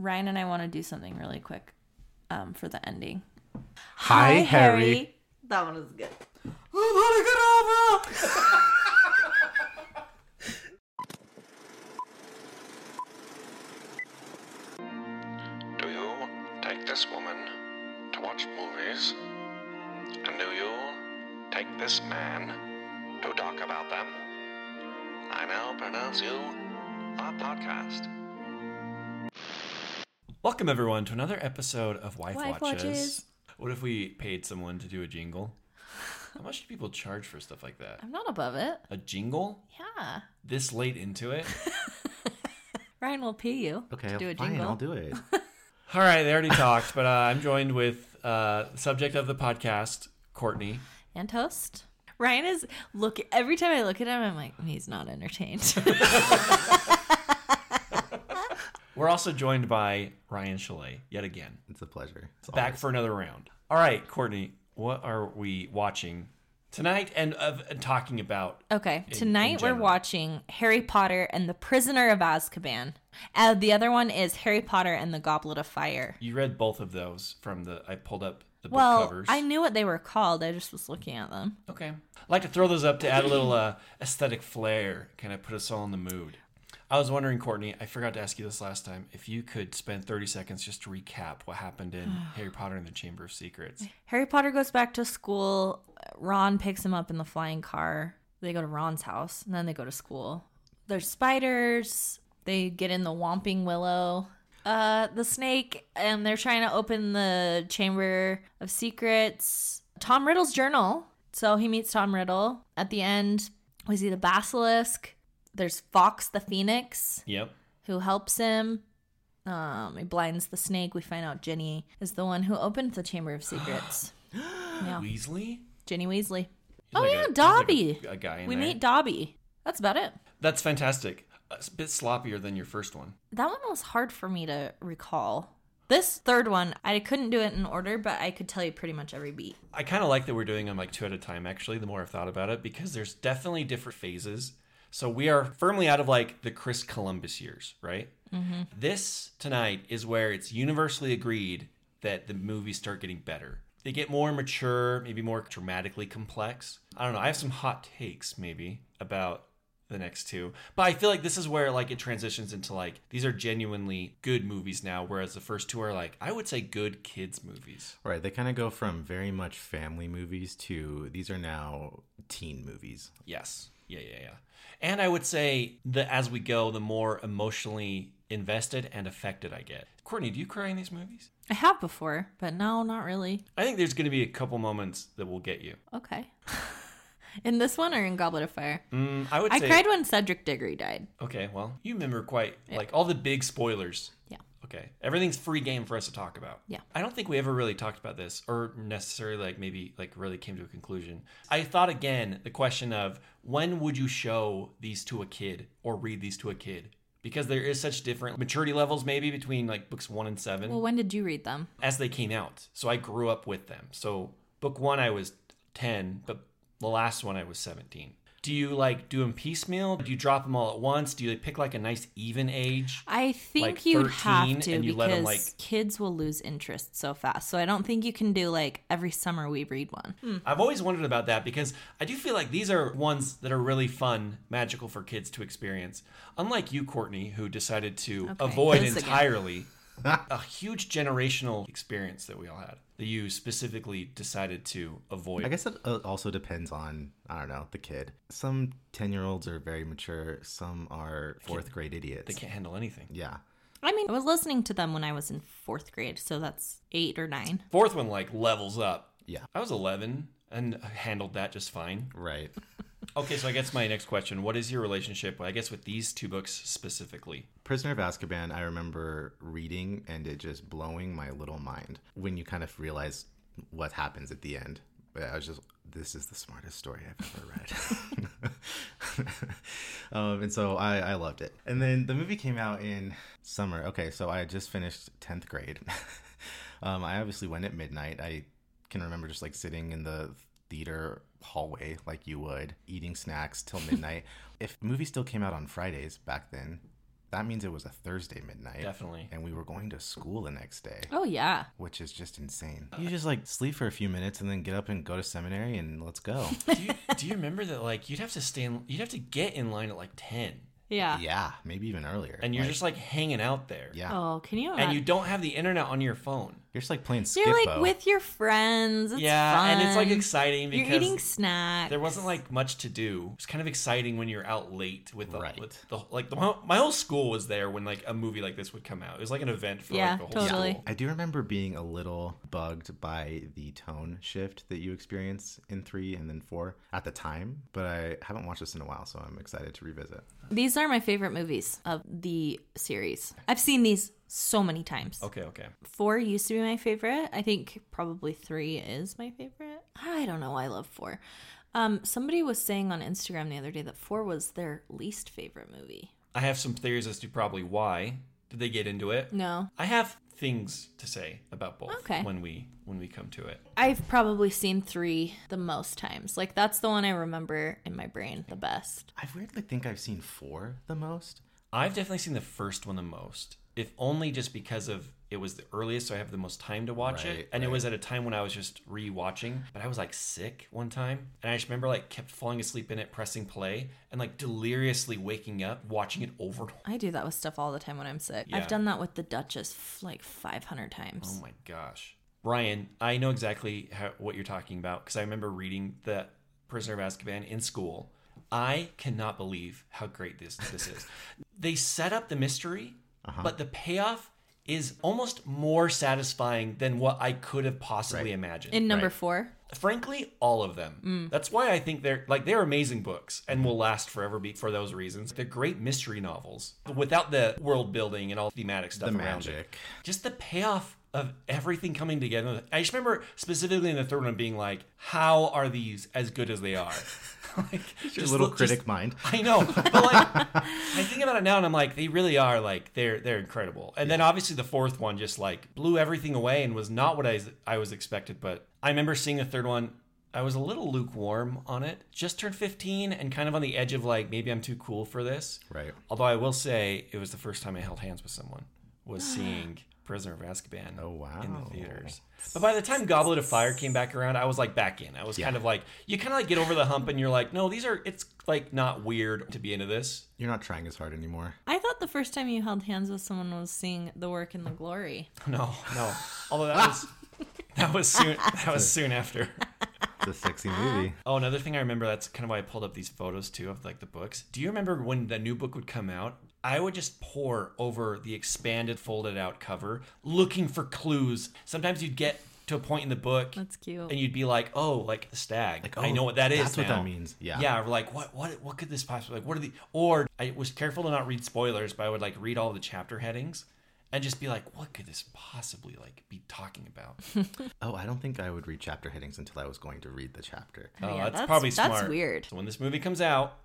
Ryan and I want to do something really quick um, for the ending. Hi, Harry. That one is good. Do you take this woman to watch movies? And do you take this man to talk about them? I now pronounce you a podcast. Welcome everyone to another episode of Wife, Wife Watches. Watches. What if we paid someone to do a jingle? How much do people charge for stuff like that? I'm not above it. A jingle? Yeah. This late into it? Ryan will pay you Okay, to do a fine, jingle. I'll do it. All right, they already talked, but uh, I'm joined with uh, the subject of the podcast, Courtney. And toast. Ryan is look every time I look at him, I'm like, he's not entertained. We're also joined by Ryan Chalet, yet again. It's a pleasure. It's Back always- for another round. All right, Courtney, what are we watching tonight and, of and talking about? Okay, in tonight we're watching Harry Potter and the Prisoner of Azkaban. Uh, the other one is Harry Potter and the Goblet of Fire. You read both of those from the. I pulled up the book Well, covers. I knew what they were called. I just was looking at them. Okay. I'd like to throw those up to add a little uh, aesthetic flair, kind of put us all in the mood. I was wondering, Courtney, I forgot to ask you this last time, if you could spend 30 seconds just to recap what happened in Harry Potter and the Chamber of Secrets. Harry Potter goes back to school. Ron picks him up in the flying car. They go to Ron's house, and then they go to school. There's spiders. They get in the Whomping Willow. Uh, the snake, and they're trying to open the Chamber of Secrets. Tom Riddle's journal. So he meets Tom Riddle. At the end, we see the basilisk. There's Fawkes the Phoenix Yep. who helps him. Um, he blinds the snake. We find out Ginny is the one who opened the Chamber of Secrets. yeah, Weasley? Ginny Weasley. He's oh like a- yeah, like Dobby. a, a guy in we there. meet Dobby. That's about it. That's fantastic. It's a bit sloppier than your first one. That one was hard for me to recall. This third one, I couldn't do it in order, but I could tell you pretty much every beat. I kind of like that we're doing them like two at a time, actually, the more I've thought about it, because there's definitely different phases. So we are firmly out of like the Chris Columbus years, right? Mm-hmm. This tonight is where it's universally agreed that the movies start getting better. They get more mature, maybe more dramatically complex. I don't know. I have some hot takes, maybe, about the next two. But I feel like this is where like it transitions into like these are genuinely good movies now, whereas the first two are like I would say good kids movies. Right, they kind of go from very much family movies to these are now teen movies. Yes. Yeah, yeah, yeah. And I would say that as we go, the more emotionally invested and affected I get. Courtney, do you cry in these movies? I have before, but no, not really. I think there's going to be a couple moments that will get you. Okay. in this one or in Goblet of Fire? Mm, I would I say. cried when Cedric Diggory died. Okay, well, you remember quite like all the big spoilers. Yeah. Okay, everything's free game for us to talk about. Yeah. I don't think we ever really talked about this, or necessarily like maybe like really came to a conclusion. I thought again the question of when would you show these to a kid or read these to a kid because there is such different maturity levels maybe between like books one and seven Well, when did you read them? as they came out. So I grew up with them. So book one I was ten, but the last one I was seventeen. Do you like do them piecemeal? Do you drop them all at once? Do you like, pick like a nice even age? I think like you'd 13 have to and you let because 'em, like- kids will lose interest so fast. So I don't think you can do like every summer we read one. Hmm. I've always wondered about that because I do feel like these are ones that are really fun, magical for kids to experience. Unlike you, Courtney, who decided to Okay, avoid entirely a huge generational experience that we all had. That you specifically decided to avoid. I guess it uh, also depends on I don't know the kid. Some ten year olds are very mature. Some are fourth grade idiots. they can't handle anything. Yeah, I mean, I was listening to them when I was in fourth grade, so that's eight or nine. Fourth one like levels up. yeah, I was 11 and handled that just fine. right. Okay, so I guess my next question: What is your relationship? I guess with these two books specifically. Prisoner of Azkaban, I remember reading and it just blowing my little mind when you kind of realize what happens at the end. I was just, this is the smartest story I've ever read. um, and so I, I loved it. And then the movie came out in summer. Okay, so I just finished 10th grade. um, I obviously went at midnight. I can remember just like sitting in the theater hallway like you would, eating snacks till midnight. if movies still came out on Fridays back then, that means it was a Thursday midnight. Definitely. And we were going to school the next day, Oh yeah. which is just insane. You just like sleep for a few minutes and then get up and go to seminary and let's go. do you, do you remember that like you'd have to stay in you'd have to get in line at like 10 Yeah. yeah, maybe even earlier. and you're Like, just like hanging out there yeah. Oh, can you? and you don't have the internet on your phone You're just like playing Skip you're like with your friends. It's yeah and it's like exciting because You're eating snacks. there wasn't like much to do it's kind of exciting when you're out late with the, Right. with the like the, my whole school was there when like a movie like this would come out it was like an event for Yeah, like the whole totally. school I do remember being a little bugged by the tone shift that you experience in three and then four at the time, but I haven't watched this in a while, so I'm excited to revisit. These are my favorite movies of the series. I've seen these so many times. okay okay Four used to be my favorite. I think probably three is my favorite. I don't know. I love four. Um, somebody was saying on Instagram the other day that four was their least favorite movie. i have some theories as to probably why did they get into it No, i have things to say about both Okay. when we when we come to it I've probably seen three the most times. Like that's the one I remember in my brain the best. I weirdly think I've seen four the most. I've definitely seen the first one the most, if only just because of it was the earliest, so I have the most time to watch Right, it, and it was at a time when I was just rewatching. But I was like sick one time, and I just remember like kept falling asleep in it, pressing play, and like deliriously waking up, watching it over. I do that with stuff all the time when I'm sick. Yeah. I've done that with the Duchess like 500 times. Oh my gosh, Ryan, I know exactly how, what you're talking about because I remember reading the Prisoner of Azkaban in school. I cannot believe how great this this is. They set up the mystery, Uh-huh. but the payoff is almost more satisfying than what I could have possibly Right. imagined. in number Right. four, Frankly, all of them. Mm. That's why I think they're like they're amazing books and will last forever be for those reasons. They're great mystery novels without the world building and all thematic stuff The around it just the payoff of everything coming together. I just remember specifically in the third one being like, "How are these as good as they are?" like, Your little look- critic mind. I know, but like, I think about it now, and I'm like, they really are like they're they're incredible. And then obviously the fourth one just like blew everything away and was not what I I was expected. But I remember seeing the third one. I was a little lukewarm on it. Just turned 15 and kind of on the edge of like maybe I'm too cool for this. Right. Although I will say it was the first time I held hands with someone was seeing Prisoner of Azkaban Oh, wow. in the theaters. But by the time Goblet of Fire came back around, I was like back in. I was kind of like you kind of like get over the hump and you're like, no, these are it's like not weird to be into this. You're not trying as hard anymore. I thought the first time you held hands with someone was seeing the Work and the Glory. No, no. Although that was that was soon that was soon after. It's a sexy movie. Oh, another thing I remember that's kind of why I pulled up these photos too of like the books. Do you remember when the new book would come out? I would just pour over the expanded folded out cover looking for clues. Sometimes you'd get to a point in the book That's cute. and you'd be like, "Oh, like the stag. Like, I oh, know what that is that's what that means. Yeah. Yeah, we're like, "What what what could this possibly like what are the or I was careful to not read spoilers, but I would like read all the chapter headings and just be like, "What could this possibly like be talking about?" Oh, I don't think I would read chapter headings until I was going to read the chapter. Oh, oh Yeah, that's, that's- probably that's weird. So when this movie comes out,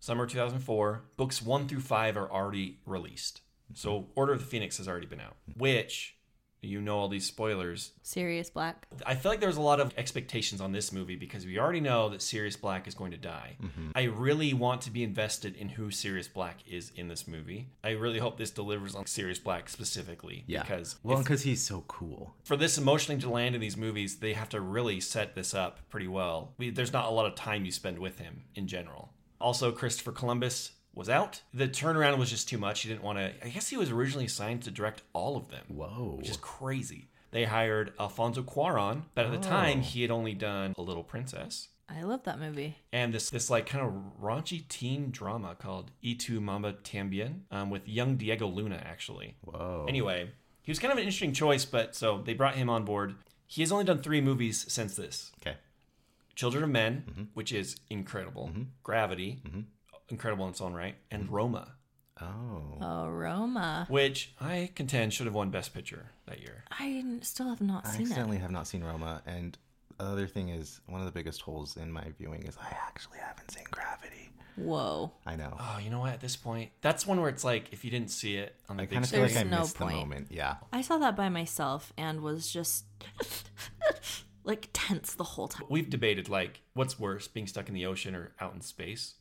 summer 2004, books one through five are already released. So Order of the Phoenix has already been out, which you know all these spoilers. Sirius Black. I feel like there's a lot of expectations on this movie because we already know that Sirius Black is going to die. Mm-hmm. I really want to be invested in who Sirius Black is in this movie. I really hope this delivers on Sirius Black specifically Yeah. because well, because he's so cool. for this emotionally to land in these movies, they have to really set this up pretty well. We, there's not a lot of time you spend with him in general. Also, Christopher Columbus was out. The turnaround was just too much. He didn't want to. I guess he was originally signed to direct all of them, Whoa. which is crazy. They hired Alfonso Cuaron, but at the time he had only done A Little Princess I love that movie. and this this like kind of raunchy teen drama called E tu Mama Tambien um, with young Diego Luna actually. Whoa. Anyway, he was kind of an interesting choice, but so they brought him on board. He has only done three movies since this Okay. Children of Men, mm-hmm. which is incredible, mm-hmm. Gravity, mm-hmm. incredible in its own right, and Roma, Oh. Oh, Roma. which I contend should have won Best Picture that year. I still have not I seen it. I accidentally have not seen Roma, and the other thing is one of the biggest holes in my viewing is I actually haven't seen Gravity. Whoa. I know. Oh, you know what? At this point, that's one where it's like if you didn't see it on the I big kind of feel like I There's no missed point. the moment. Yeah. I saw that by myself and was just like tense the whole time. we've debated like what's worse being stuck in the ocean or out in space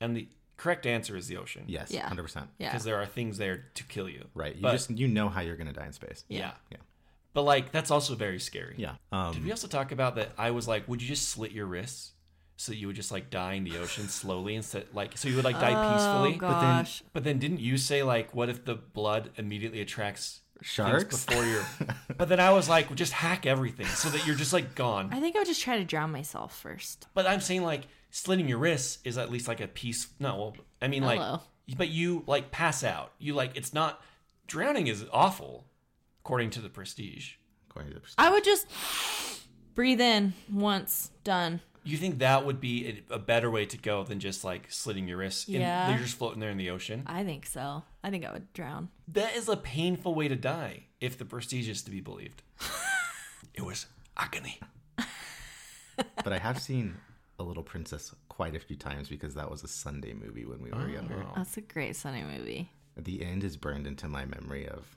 and the correct answer is the ocean. Yes, Yeah. hundred percent. Yeah. Because there are things there to kill you. Right. You But- just you know how you're gonna die in space. Yeah. Yeah. But like that's also very scary. Yeah. Um, Did we also talk about that? I was like, would you just slit your wrists so you would just like die in the ocean slowly instead, like so you would like die peacefully? Oh But then, but then didn't you say like, what if the blood immediately attracts things Sharks? before you're? but then I was like, well, just hack everything so that you're just like gone. I think I would just try to drown myself first. But I'm saying like slitting your wrists is at least like a piece. No, well, I mean like, Hello. but you like pass out. You like it's not drowning is awful, according to the Prestige. according to the- I would just breathe in once, done. You think that would be a, a better way to go than just like slitting your wrists? and Yeah. You're just floating there in the ocean. I think so. I think I would drown. That is a painful way to die, if the prestige is to be believed. it was agony. but I have seen A Little Princess quite a few times because that was a Sunday movie when we were younger. Oh. That's a great Sunday movie. The end is burned into my memory of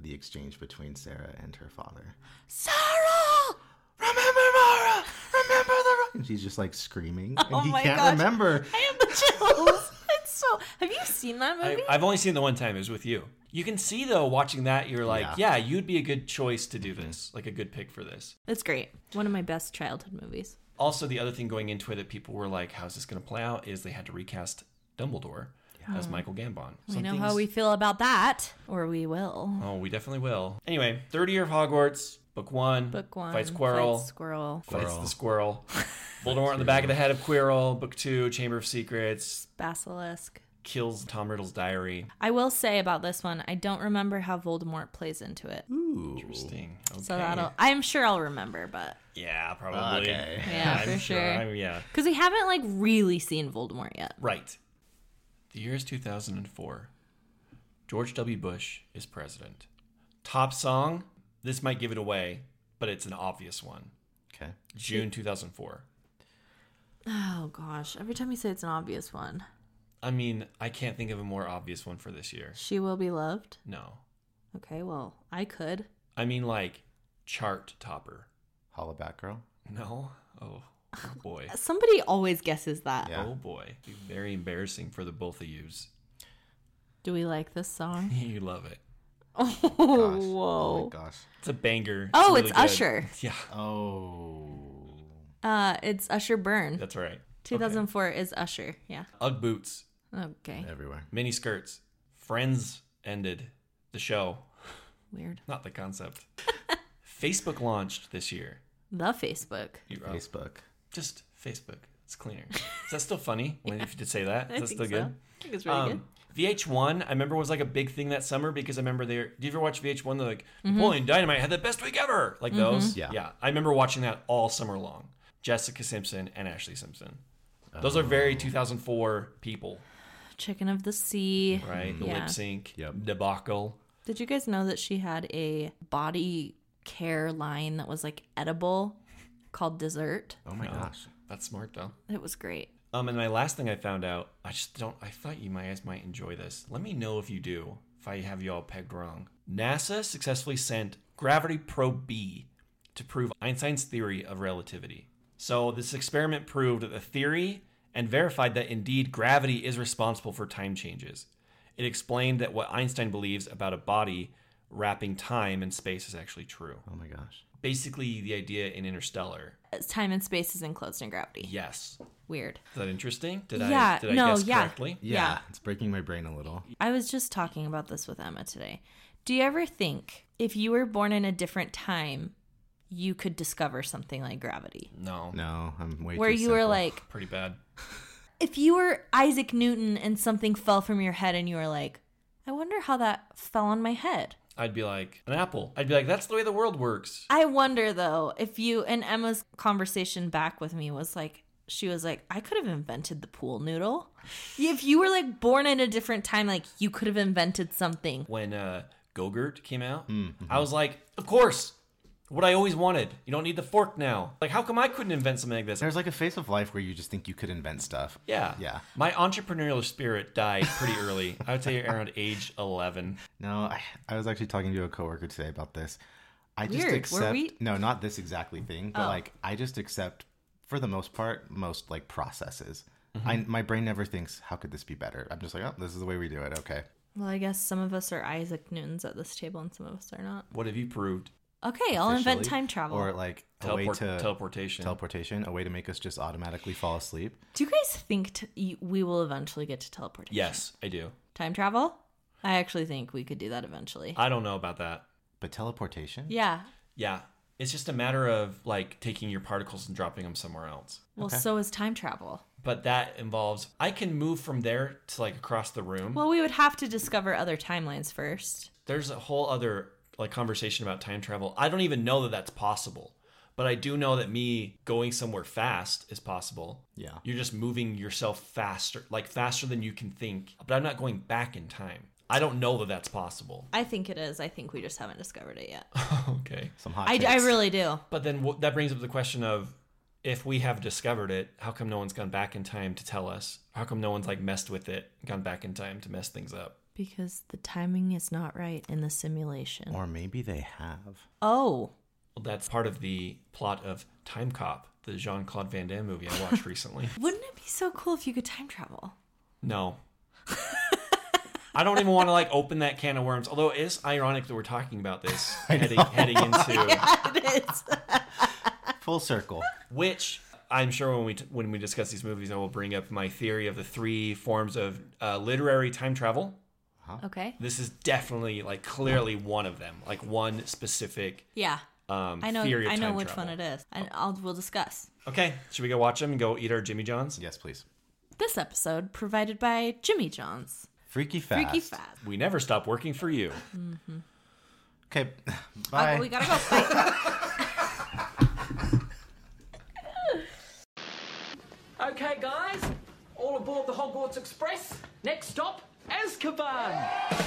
the exchange between Sarah and her father. Sarah! Remember Mara! Remember the and she's just like screaming and Oh he my can't gosh. remember. I have the chills. it's so. Have you seen that movie? I've only seen the one time. It was with you. You can see though, watching that, you're like, yeah, Yeah. you'd be a good choice to do this, like a good pick for this. it's great. One of my best childhood movies. Also, the other thing going into it that people were like, how's this going to play out? Is they had to recast Dumbledore as Michael Gambon. We Some know things- how we feel about that, or we will. Oh, we definitely will. Anyway, third year of Hogwarts, book one. Book one. Fight Squirrel. Fight squirrel. Fights the squirrel. Voldemort on the back of the head of Quirrell. Book two, Chamber of Secrets. Basilisk. Kills Tom Riddle's diary. I will say about this one, I don't remember how Voldemort plays into it. Ooh. Interesting. Okay. So that'll. I'm sure I'll remember, but Yeah, probably. Okay. Yeah, I'm for sure. I'm- yeah. because we haven't like really seen Voldemort yet. Right. The year is 2004. George W. Bush is president. Top song. This might give it away, but it's an obvious one. Okay. June 2004. Oh gosh! Every time you say it's an obvious one, I mean, I can't think of a more obvious one for this year. she will be loved. No. Okay, well I could. I mean, like, chart topper. Hollaback Girl. No. Oh, oh boy. Somebody always guesses that. Yeah. Oh boy. Be very embarrassing for the both of yous. Do we like this song? you love it. Oh, Gosh. Oh whoa! my gosh. It's a banger. Oh, really it's good. Usher. Yeah, Oh. Uh, it's Usher Burn. that's right. 2004 is Usher. Yeah. Ugg boots, Okay. Everywhere. mini skirts. Friends ended the show, Weird. not the concept. Facebook launched this year. The Facebook. You- oh, Facebook. just Facebook. It's cleaner. Is that still funny when if you did say that? Is I that think still so. good? I think it's really Um, VH1, I remember was like a big thing that summer because I remember they. Do you ever watch VH1? They're like Mm-hmm. Napoleon Dynamite had the best week ever, like those. Yeah. yeah. I remember watching that all summer long. Jessica Simpson and Ashlee Simpson. Those are very 2004 people. Chicken of the Sea. right? The Yeah. lip sync Yep. debacle. Did you guys know that she had a body care line that was like edible called Dessert? Oh my No. gosh. That's smart though. It was great. Um, and my last thing I found out, I just don't. I thought you guys might enjoy this. Let me know if you do. If I have you all pegged wrong. NASA successfully sent Gravity Probe B to prove Einstein's theory of relativity. So this experiment proved the theory and verified that indeed gravity is responsible for time changes. It explained that what Einstein believes about a body wrapping time and space is actually true. Oh my gosh. Basically, the idea in Interstellar. Time and space is enclosed in gravity. Yes. Weird. Is that interesting? Did Yeah, I did I no, guess yeah. correctly? Yeah, Yeah. It's breaking my brain a little. I was just talking about this with Emma today. Do you ever think if you were born in a different time, you could discover something like gravity? No. No, I'm way Where too you were like, Pretty bad. if you were Isaac Newton and something fell from your head and you were like, I wonder how that fell on my head. I'd be like, an apple. I'd be like, that's the way the world works. I wonder though, if you and Emma's conversation back with me was like, she was like, I could have invented the pool noodle. If you were like born in a different time, like you could have invented something. When uh, Gogurt came out, Mm-hmm. I was like, of course. What I always wanted. You don't need the fork now. Like, how come I couldn't invent something like this? There's like a phase of life where you just think you could invent stuff. Yeah. Yeah. My entrepreneurial spirit died pretty early. I would say around age 11. No, I, I was actually talking to a coworker today about this. I just Weird. Were accept we- no, not this exactly thing, but Oh. like I just accept for the most part most like processes. Mm-hmm. I my brain never thinks how could this be better. I'm just like, oh, this is the way we do it. Okay. Well, I guess some of us are Isaac Newtons at this table and some of us are not. What have you proved? Okay, I'll invent time travel. Or like a way to teleportation. teleportation, a way to make us just automatically fall asleep. Do you guys think t- y- we will eventually get to teleportation? yes, I do. Time travel? I actually think we could do that eventually. I don't know about that. But teleportation? yeah. Yeah, it's just a matter of like taking your particles and dropping them somewhere else. Well, Okay. so is time travel. But that involves I can move from there to like across the room. Well, we would have to discover other timelines first. There's a whole other like conversation about time travel. I don't even know that that's possible. But I do know that me going somewhere fast is possible. Yeah. You're just moving yourself faster, like faster than you can think. But I'm not going back in time. I don't know that that's possible. I think it is. I think we just haven't discovered it yet. okay. Some hot I, I really do. But then wh- that brings up the question of if we have discovered it, how come no one's gone back in time to tell us? How come no one's like messed with it, gone back in time to mess things up? Because the timing is not right in the simulation. Or maybe they have. oh. Well, that's part of the plot of Time Cop, the Jean Claude Van Damme movie I watched recently. Wouldn't it be so cool if you could time travel? No. I don't even want to like open that can of worms. Although it is ironic that we're talking about this heading heading into it is. Full circle. which I'm sure when we t- when we discuss these movies, I will bring up my theory of the three forms of uh, literary time travel. Uh-huh. okay. This is definitely like clearly one of them, like one specific Yeah. um, I know. theory of I know which travel. one it is, and oh. I'll we'll discuss. Okay, should we go watch them and go eat our Jimmy Johns? Yes, please. This episode provided by Jimmy John's. Freaky fast. Freaky Fast. We never stop working for you. Mm-hmm. Okay. Uh, bye. Oh, we gotta go. Bye. Okay, guys, all aboard the Hogwarts Express. Next stop, Azkaban.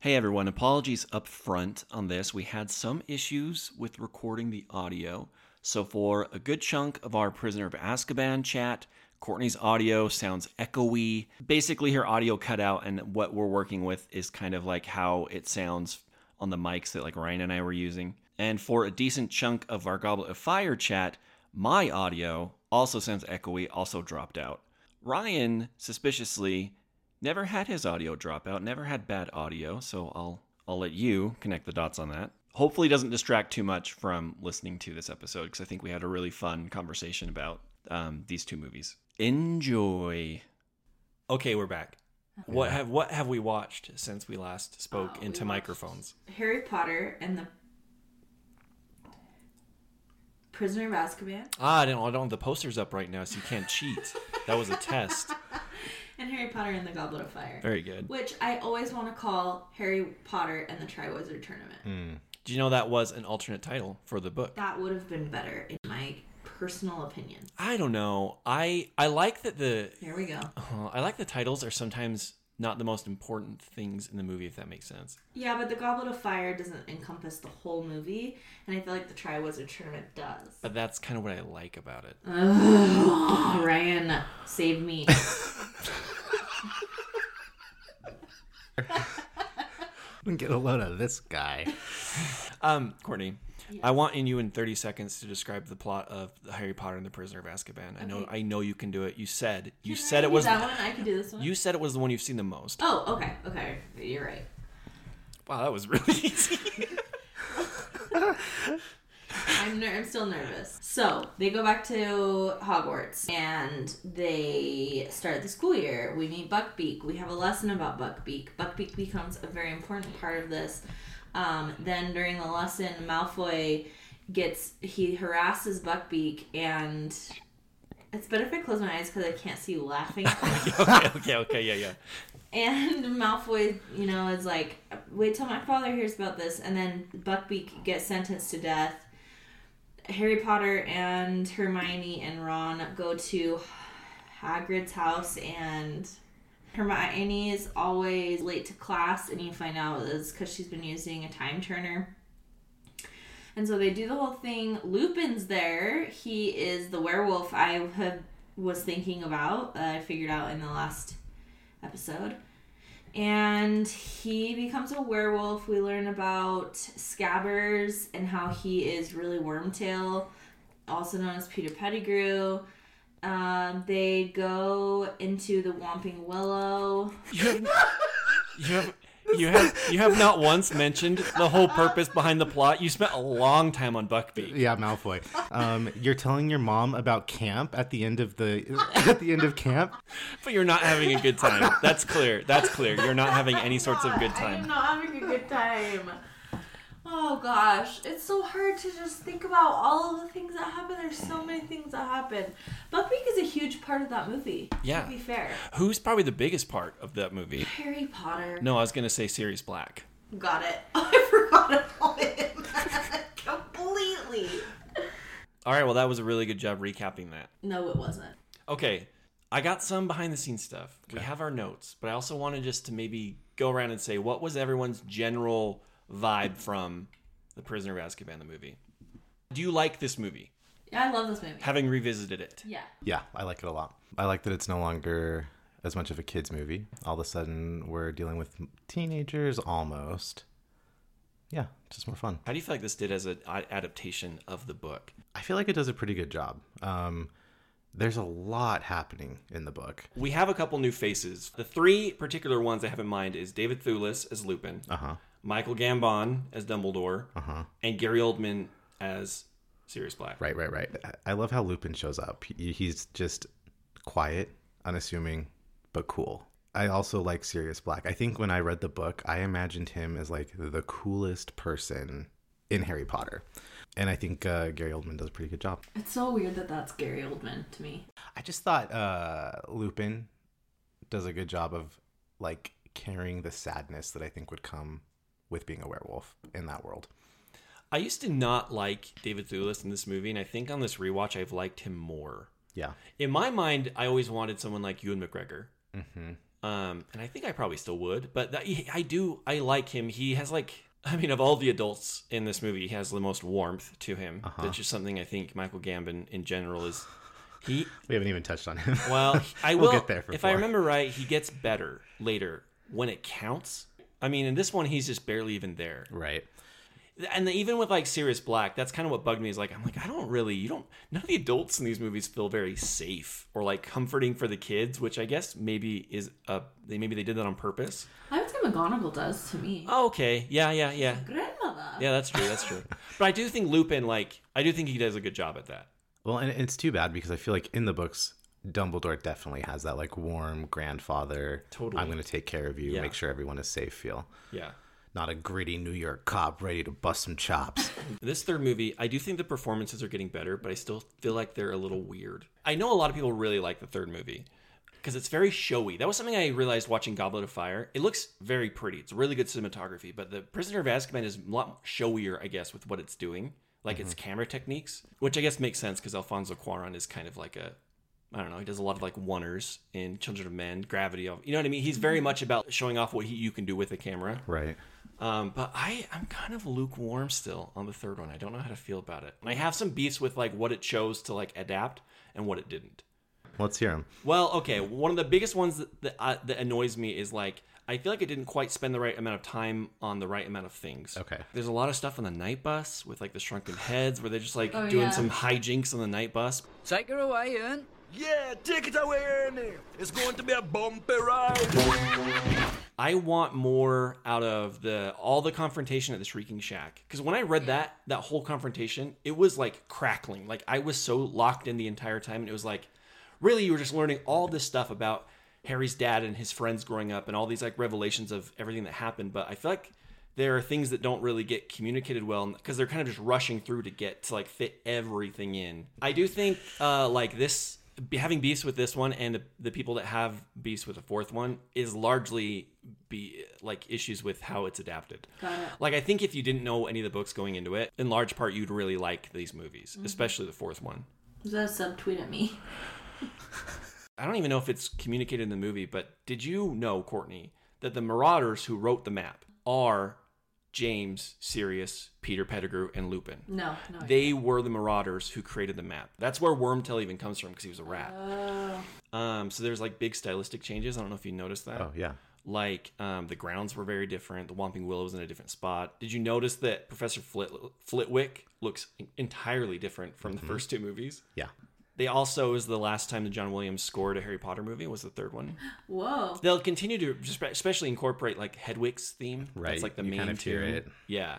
Hey everyone, apologies up front on this. We had some issues with recording the audio. So, for a good chunk of our Prisoner of Azkaban chat, Courtney's audio sounds echoey. Basically, her audio cut out, and what we're working with is kind of like how it sounds on the mics that like Ryan and I were using. And for a decent chunk of our Goblet of Fire chat, my audio also sounds echoey, also dropped out. Ryan, suspiciously, never had his audio drop out, never had bad audio, so I'll I'll let you connect the dots on that. Hopefully, doesn't distract too much from listening to this episode because I think we had a really fun conversation about um, these two movies. Enjoy. Okay, we're back. What have what have we watched since we last spoke into microphones? Harry Potter and the Prisoner of Azkaban Ah, I don't, I don't have the posters up right now, so you can't cheat. That was a test. and Harry Potter and the Goblet of Fire. Very good. Which I always want to call Harry Potter and the Triwizard Tournament. Do you know that was an alternate title for the book? That would have been better, in my personal opinion. I don't know. I I like that the Here we go. uh, I like the titles are sometimes not the most important things in the movie, if that makes sense. Yeah, but the Goblet of Fire doesn't encompass the whole movie, and I feel like the Triwizard Tournament does. But that's kind of what I like about it. Oh, Ryan, save me. Get a load of this guy. Um, Courtney, I want in you in 30 seconds to describe the plot of Harry Potter and the Prisoner of Azkaban. I know I know you can do it. You said you Can I said it was that one. I can do this one. you said it was the one you've seen the most. Oh, okay, okay. You're right. Wow, that was really easy. I'm, ner- I'm still nervous. So they go back to Hogwarts and they start the school year. We meet Buckbeak. We have a lesson about Buckbeak. Buckbeak becomes a very important part of this. Um, then during the lesson, Malfoy gets he harasses Buckbeak and. It's better if I close my eyes because I can't see you laughing. okay, okay, okay, yeah, yeah. And Malfoy, you know, is like, wait till my father hears about this. And then Buckbeak gets sentenced to death. Harry Potter and Hermione and Ron go to Hagrid's house, and Hermione is always late to class, and you find out it's because she's been using a time turner. And so they do the whole thing. Lupin's there. He is the werewolf I have was thinking about. Uh, I figured out in the last episode. And he becomes a werewolf. We learn about Scabbers and how he is really Wormtail, also known as Peter Pettigrew. Um, they go into the Whomping Willow. You have, you have, you have, you have not once mentioned the whole purpose behind the plot. You spent a long time on Buckbeak. Yeah, Malfoy. Um, you're telling your mom about camp at the end of the at the end of camp. But you're not having a good time. That's clear. That's clear. You're not having any sorts of good I am time. not having a good time. Oh gosh, it's so hard to just think about all of the things that happen. There's so many things that happen. Buckbeak is a huge part of that movie. Yeah. To be fair. Who's probably the biggest part of that movie? Harry Potter. No, I was gonna say Sirius Black. Got it. I forgot about him. Completely. All right, well, that was a really good job recapping that. No, it wasn't. Okay, I got some behind the scenes stuff. We have our notes, but I also wanted just to maybe go around and say what was everyone's general vibe from The Prisoner of Azkaban, the movie. Do you like this movie, Yeah, I love this movie. having revisited it? Yeah. Yeah, I like it a lot. I like that it's no longer as much of a kids movie. All of a sudden, we're dealing with teenagers almost. Yeah, just more fun. How do you feel like this did as an adaptation of the book? I feel like it does a pretty good job. Um, there's a lot happening in the book. We have a couple new faces. The three particular ones I have in mind is David Thewlis as Lupin, Uh huh. Michael Gambon as Dumbledore, Uh huh. and Gary Oldman as Sirius Black. Right, right, right. I- I love how Lupin shows up. He's just quiet, unassuming, but cool. I also like Sirius Black. I think when I read the book, I imagined him as like the coolest person in Harry Potter. And I think uh, Gary Oldman does a pretty good job. It's so weird that that's Gary Oldman to me. I just thought uh, Lupin does a good job of like carrying the sadness that I think would come with being a werewolf in that world. I used to not like David Thewlis in this movie, and I think on this rewatch I've liked him more. Yeah. In my mind, I always wanted someone like Ewan McGregor. hmm Um, and I think I probably still would, but that, I do. I like him. He has like, I mean, of all the adults in this movie, he has the most warmth to him. That's just something I think Michael Gambon in general is. He We haven't even touched on him. well, I will We'll get there for if four. I remember right. He gets better later when it counts. I mean, in this one, he's just barely even there. right. And even with like Sirius Black, that's kind of what bugged me. Is like I'm like I don't really, you don't. None of the adults in these movies feel very safe or like comforting for the kids, which I guess maybe is uh they maybe they did that on purpose. I would say McGonagall does to me. Oh, okay, yeah, yeah, yeah, Grandmother. yeah. That's true. That's true. but I do think Lupin, like, I do think he does a good job at that. Well, and it's too bad because I feel like in the books, Dumbledore definitely has that like warm grandfather. Totally. I'm going to take care of you, Yeah. make sure everyone is safe. Feel Yeah. not a gritty New York cop ready to bust some chops. This third movie, I do think the performances are getting better, but I still feel like they're a little weird. I know a lot of people really like the third movie because it's very showy. That was something I realized watching Goblet of Fire. It looks very pretty. It's really good cinematography, but the Prisoner of Azkaban is a lot showier, I guess, with what it's doing, like mm-hmm. its camera techniques, which I guess makes sense because Alfonso Cuarón is kind of like a I don't know. He does a lot of like oners in Children of Men, Gravity. Of you know what I mean. He's very much about showing off what he, you can do with a camera. right. Um, but I, I'm kind of lukewarm still on the third one. I don't know how to feel about it. And I have some beefs with like what it chose to like adapt and what it didn't. Let's hear him. Well, okay, one of the biggest ones that that, uh, that annoys me is like I feel like it didn't quite spend the right amount of time on the right amount of things. Okay. There's a lot of stuff on the night bus with like the shrunken heads where they're just like Oh, doing yeah. some hijinks on the night bus. Take her away, Ern. Yeah, take it away, Ernie. It's going to be a bumpy ride. I want more out of the all the confrontation at the Shrieking Shack because when I read that that whole confrontation, it was like crackling. Like I was so locked in the entire time, and it was like, really, you were just learning all this stuff about Harry's dad and his friends growing up, and all these like revelations of everything that happened. But I feel like there are things that don't really get communicated well because they're kind of just rushing through to get to like fit everything in. I do think uh, like this having beefs with this one and the, the people that have beefs with the fourth one is largely be like issues with how it's adapted. Got it. Like I think if you didn't know any of the books going into it, in large part you'd really like these movies, mm-hmm. especially the fourth one. Is that a subtweet at me? I don't even know if it's communicated in the movie, but did you know, Courtney, that the Marauders who wrote the map are James, Sirius, Peter Pettigrew, and Lupin. No, no. They were the Marauders who created the map. That's where Wormtail even comes from because he was a rat. Um, so there's like big stylistic changes. I don't know if you noticed that. Oh yeah. Like um, the grounds were very different. The Whomping Willow was in a different spot. Did you notice that Professor Flit- Flitwick looks entirely different from the first two movies? Yeah. They also it was the last time that John Williams scored a Harry Potter movie. Was the third one. Whoa. They'll continue to just especially incorporate like Hedwig's theme. Right, That's like the you main kind of hear tune. it. Yeah.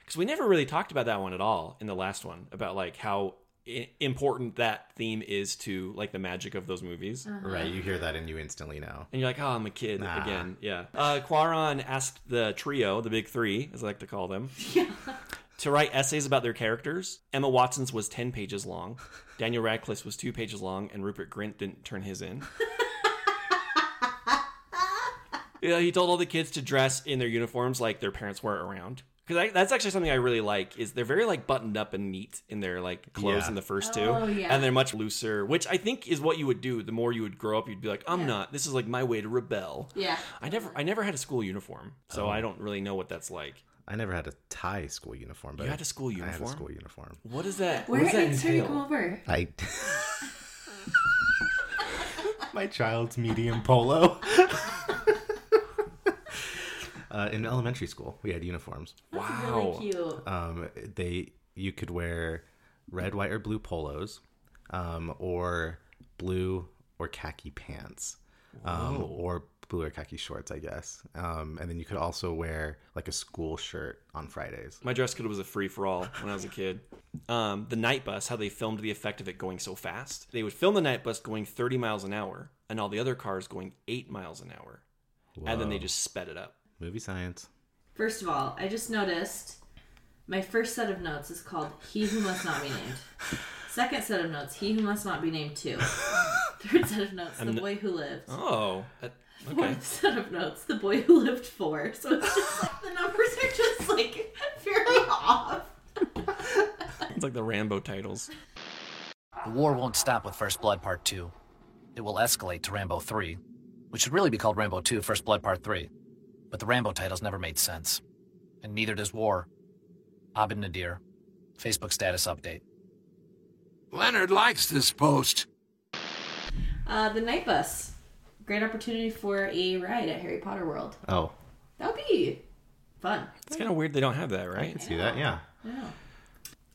Because we never really talked about that one at all in the last one about like how i- important that theme is to like the magic of those movies. Right. You hear that and you instantly know. And you're like, oh, I'm a kid Nah. again. Yeah. Uh, Cuarón asked the trio, the big three, as I like to call them, to write essays about their characters. Emma Watson's was 10 pages long. Daniel Radcliffe's was two pages long, and Rupert Grint didn't turn his in. yeah, he told all the kids to dress in their uniforms like their parents weren't around. Because that's actually something I really like is they're very like buttoned up and neat in their like clothes Yeah. in the first two, Oh, yeah. and they're much looser, which I think is what you would do. The more you would grow up, you'd be like, I'm not. This is like my way to rebel. Yeah. I never, I never had a school uniform, so oh. I don't really know what that's like. I never had a tie school uniform, but You had a school uniform. I had a school uniform. What is that? Where what does that next you come over? I. My child's medium polo. uh, in elementary school, we had uniforms. Wow. Really cute. Um, they you could wear red, white, or blue polos, um, or blue or khaki pants, um, or blue or khaki shorts, I guess. Um, and then you could also wear like a school shirt on Fridays. My dress code was a free for all when I was a kid. Um, the night bus, how they filmed the effect of it going so fast. They would film the night bus going 30 miles an hour, and all the other cars going eight miles an hour, and then they just sped it up. Movie science. First of all, I just noticed my first set of notes is called He Who Must Not Be Named. Second set of notes, He Who Must Not Be Named Two. Third set of notes, The Boy Who Lived. Oh, that, okay. Set of notes, The Boy Who Lived Four. So it's just like the numbers are just like very off. It's like the Rambo titles. The war won't stop with First Blood Part 2. It will escalate to Rambo 3, which should really be called Rambo 2 First Blood Part 3. But the Rambo titles never made sense. And neither does war. Abed Nadir. Facebook status update. Leonard likes this post. Uh, the Night Bus. Great opportunity for a ride at Harry Potter World. Oh, That would be fun. It's kind of weird they don't have that, right? see that? Yeah. Yeah.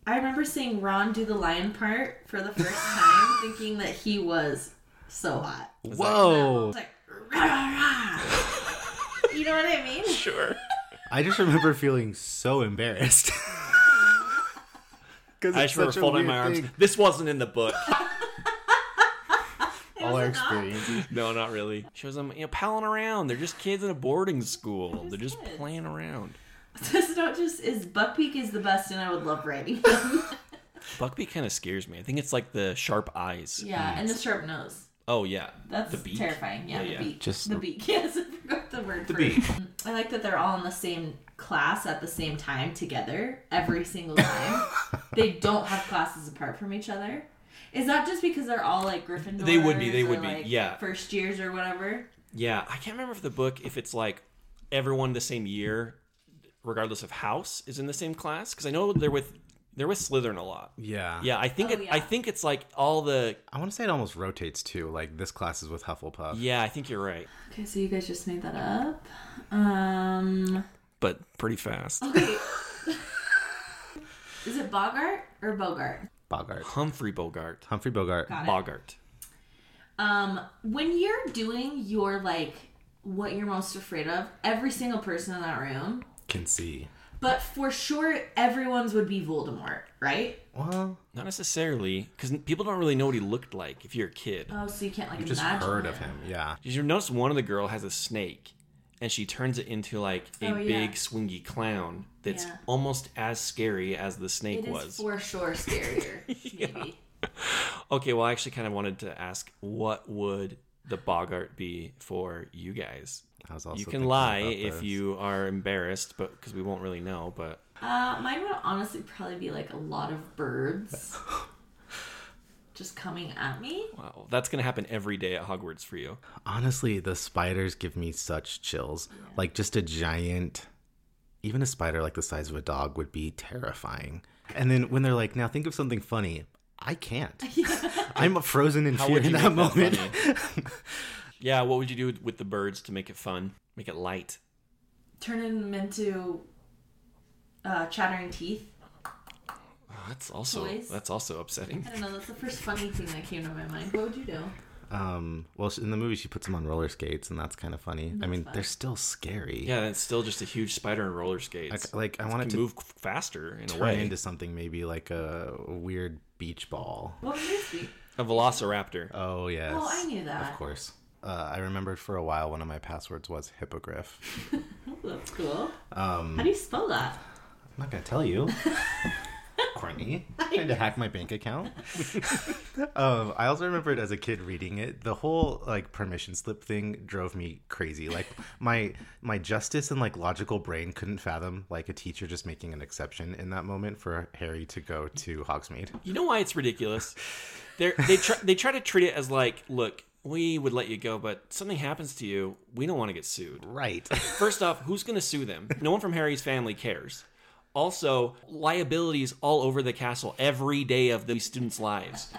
I remember seeing Ron do the lion part for the first time, thinking that he was so hot. Whoa! It's like, rah, rah, rah. you know what I mean? Sure. I just remember feeling so embarrassed. Because I just remember folding my arms. This wasn't in the book. All our experiences. no, not really. Shows them, you know, palling around. They're just kids in a boarding school. They're just kids. playing around. This note just is Buckbeak is the best, and I would love writing him. Buckbeak kind of scares me. I think it's like the sharp eyes. yeah, and the sharp nose. Oh yeah. That's the beak. terrifying. Yeah, Yeah, the beak. Just the the- beak. Yes, I forgot the word. The for beak. It. I like that they're all in the same class at the same time together every single time. they don't have classes apart from each other. Is that just because they're all like Gryffindors? They would be, they or, would be, yeah. First years or whatever. Yeah, I can't remember if the book if it's like everyone the same year, regardless of house, is in the same class. Because I know they're with they're with Slytherin a lot. Yeah. Yeah, I think Oh, it, I think it's like all the I want to say it almost rotates too. Like this class is with Hufflepuff. yeah. I think you're right, Okay, so you guys just made that up. Um. but pretty fast. Okay. Is it Bogart or Bogart? Bogart. Humphrey Bogart. Humphrey Bogart. Got it. Bogart. Um, when you're doing your like what you're most afraid of, every single person in that room, Can see. but for sure everyone's would be Voldemort, right? Well, Not necessarily, because people don't really know what he looked like if you're a kid. Oh, so you can't like you just imagine heard it. of him. Yeah. Did you notice one of the girl has a snake, and she turns it into like a Oh, yeah. big swingy clown that's Yeah. almost as scary as the snake It is was. for sure scarier, maybe. Okay, well, I actually kind of wanted to ask, what would the Boggart be for you guys? I was also You can lie if you are embarrassed, but because we won't really know. But Uh, mine would honestly probably be like a lot of birds just coming at me. wow, that's gonna happen every day at Hogwarts for you. Honestly, the spiders give me such chills. Like just a giant even a spider like the size of a dog would be terrifying. And then when they're like, now think of something funny. I can't. I'm frozen in How fear in that make that moment. yeah, what would you do with the birds to make it fun? Make it light. Turn them into uh, chattering teeth. That's also Toys? that's also upsetting. I don't know. That's the first funny thing that came to my mind. What would you do? Um, well, in the movie, she puts them on roller skates, and that's kind of funny. I mean, fun. they're still scary. Yeah, it's still just a huge spider on roller skates. Like, like I wanted to move faster in a turn way. into something maybe like a weird beach ball. What would yours be? a velociraptor. Oh yes. Oh, I knew that. Of course. Uh, I remembered for a while one of my passwords was hippogriff. Oh, that's cool. Um, How do you spell that? I'm not gonna tell you. Courtney, trying to hack my bank account. um, I also remembered as a kid reading it. The whole like permission slip thing drove me crazy. Like my my justice and like logical brain couldn't fathom like a teacher just making an exception in that moment for Harry to go to Hogsmeade. You know why it's ridiculous? They they try they try to treat it as like, look, we would let you go, but something happens to you, we don't want to get sued. Right. First off, who's going to sue them? No one from Harry's family cares. Also, liabilities all over the castle every day of these students' lives.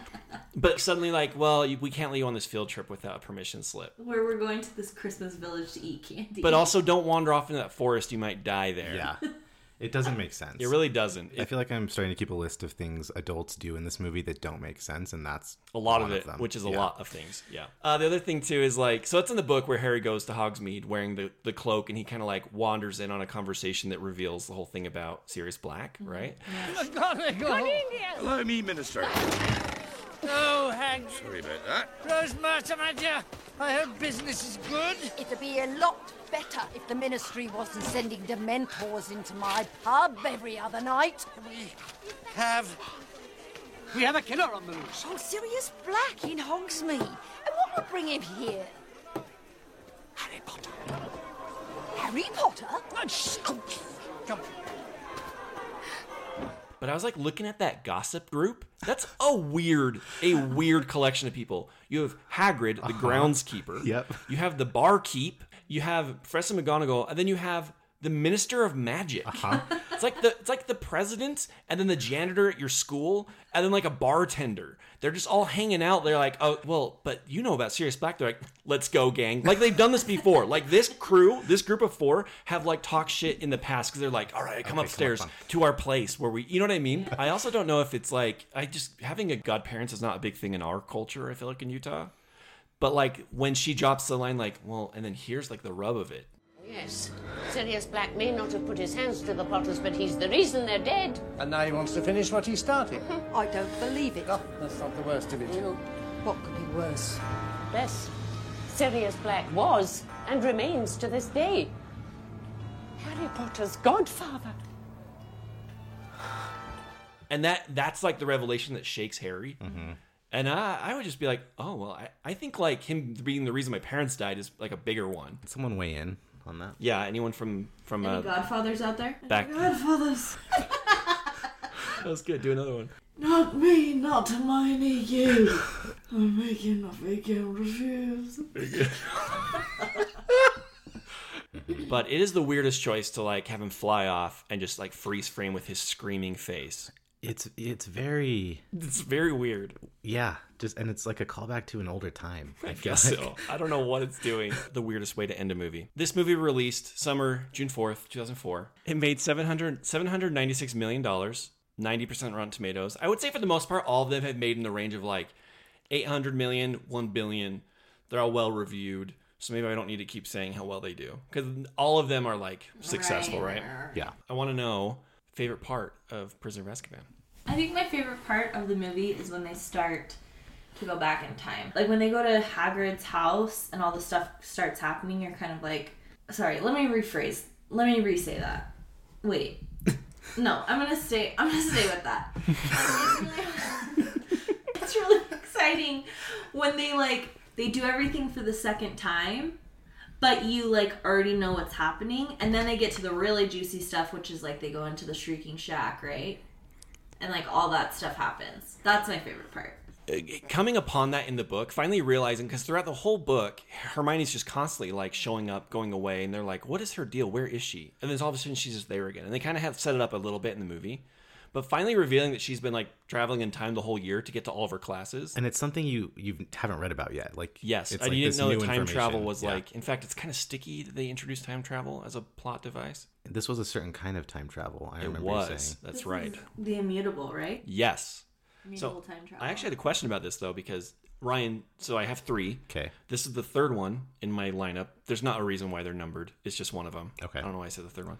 But suddenly, like, well, you- we can't let you on this field trip without a permission slip. Where we're going to this Christmas village to eat candy. But also, don't wander off into that forest; you might die there. yeah. It doesn't make sense. it really doesn't. I It, feel like I'm starting to keep a list of things adults do in this movie that don't make sense, and that's a lot one of it, them. which is a Yeah. lot of things. Yeah. Uh, the other thing too is like, so it's in the book where Harry goes to Hogsmeade wearing the, the cloak, and he kind of like wanders in on a conversation that reveals the whole thing about Sirius Black, right? Allow me, Minister. Oh, hang. Sorry about that. Rosmerta, my dear. I hope business is good. It'll be a lot better if the ministry wasn't sending dementors into my pub every other night. We have. We have a killer on the loose. Oh, Sirius Black in Hogsmeade. And what would bring him here? Harry Potter. Harry Potter? Shh. Come, come. But I was like looking at that gossip group. That's a weird, a weird collection of people. You have Hagrid, the uh-huh. groundskeeper. Yep. You have the barkeep. You have Professor McGonagall, and then you have the Minister of Magic. It's like the it's like the president, and then the janitor at your school, and then like a bartender. They're just all hanging out. They're like, oh well, but you know about Sirius Black. They're like, let's go, gang. Like they've done this before. Like this crew, this group of four have like talked shit in the past because they're like, all right, come Okay, upstairs come to our place where we you know what I mean? I also don't know if it's like I just having a godparents is not a big thing in our culture, I feel like in Utah. But like when she drops the line like, well, and then here's like the rub of it. Yes. Sirius Black may not have put his hands to the Potters, but he's the reason they're dead. And now he wants to finish what he started. I don't believe it. Oh, that's not the worst of it. What could be worse? Yes. Sirius Black was and remains to this day Harry Potter's godfather. And that that's like the revelation that shakes Harry. Mm-hmm. And I, I would just be like, oh well, I, I think like him being the reason my parents died is like a bigger one. Someone weigh in on that. Yeah, anyone from from Any uh, Godfathers out there? back Godfathers. that was good. Do another one. Not me, not Hermione, you. I'm making a vegan refuse. But it is the weirdest choice to like have him fly off and just like freeze frame with his screaming face. It's it's very It's very weird. yeah, just and it's like a callback to an older time. I, I guess like. so. I don't know what it's doing. The weirdest way to end a movie. This movie released summer, June 4th, 2004. It made 700, $796 million, 90% Rotten Tomatoes. I would say for the most part, all of them have made in the range of like 800 million, 1 billion. They're all well reviewed. So maybe I don't need to keep saying how well they do. Because all of them are like successful, right? Yeah. I want to know favorite part of Prisoner of Azkaban. I think my favorite part of the movie is when they start to go back in time. Like when they go to Hagrid's house and all the stuff starts happening, you're kind of like, sorry, let me rephrase. Let me re-say that. Wait. No, I'm gonna stay. I'm gonna stay with that. it's really exciting when they like they do everything for the second time, but you like already know what's happening, and then they get to the really juicy stuff, which is like they go into the shrieking shack, right? And like all that stuff happens. That's my favorite part. uh, coming upon that in the book, finally realizing because throughout the whole book, Hermione's just constantly like showing up, going away, and they're like, "What is her deal? Where is she?" And then all of a sudden, she's just there again, and they kind of have set it up a little bit in the movie, but finally revealing that she's been like traveling in time the whole year to get to all of her classes. And it's something you you haven't read about yet. Like Yes, it's I like didn't this know that time travel was Yeah. like. In fact, it's kind of sticky that they introduced time travel as a plot device. this was a certain kind of time travel. I It remember you was. saying. That's right. The immutable, right? Yes. Immutable so time travel. I actually had a question about this though because Ryan. So I have three. Okay. This is the third one in my lineup. There's not a reason why they're numbered. It's just one of them. Okay. I don't know why I said the third one.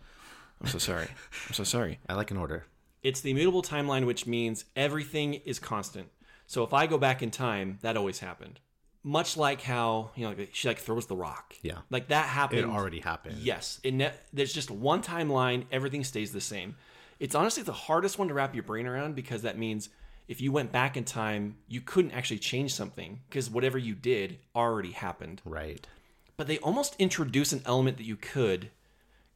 I'm so sorry. I'm so sorry. I like an order. It's the immutable timeline, which means everything is constant. So if I go back in time, that always happened. Much like how you know like, she like throws the rock. Yeah. Like that happened. It already happened. Yes. It ne- there's just one timeline. Everything stays the same. It's honestly the hardest one to wrap your brain around because that means if you went back in time, you couldn't actually change something because whatever you did already happened. Right. But they almost introduce an element that you could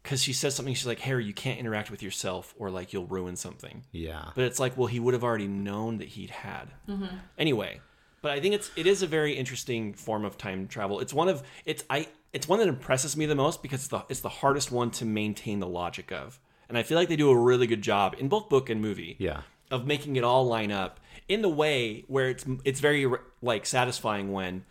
because she says something. She's like, Harry, you can't interact with yourself or like you'll ruin something. Yeah. But it's like, well, he would have already known that he'd had. Mhm. Anyway, but I think it's it is a very interesting form of time travel. It's one of it's I it's one that impresses me the most because it's the it's the hardest one to maintain the logic of. And I feel like they do a really good job in both book and movie. Yeah. Of making it all line up in the way where it's it's very like satisfying when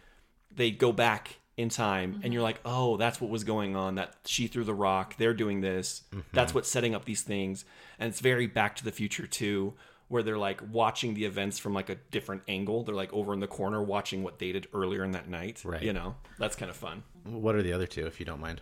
they go back in time and you're mm-hmm. like, oh, that's what was going on. That she threw the rock. They're doing this. Mm-hmm. That's what's setting up these things. And it's very Back to the Future too, where they're like watching the events from like a different angle. They're like over in the corner watching what they did earlier in that night. Right. You know, that's kind of fun. What are the other two, if you don't mind?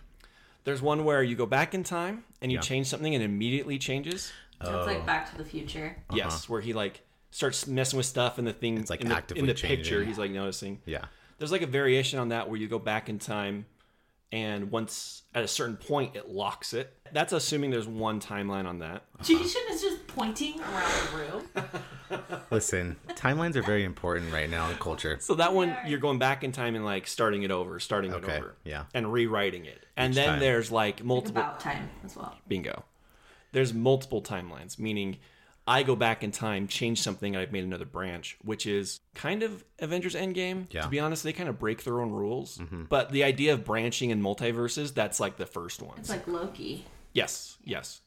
There's one where you go back in time and you Yeah. change something and it immediately changes. That's Oh. like Back to the Future. Yes, uh-huh. where he like starts messing with stuff and the thing It's, like, in the, actively in the changing. picture he's like noticing. Yeah. There's like a variation on that where you go back in time and once at a certain point it locks it. That's assuming there's one timeline on that. Jason is just pointing around the room. Listen, timelines are very important right now in culture. So that one you're going back in time and like starting it over, starting Okay, it over. yeah. And rewriting it. And Each then time. there's like multiple About time as well. bingo. There's multiple timelines, meaning I go back in time, change something, and I've made another branch, which is kind of Avengers Endgame. Yeah. To be honest, they kind of break their own rules. Mhm. But the idea of branching in multiverses, that's like the first one. It's like Loki. Yes, yes.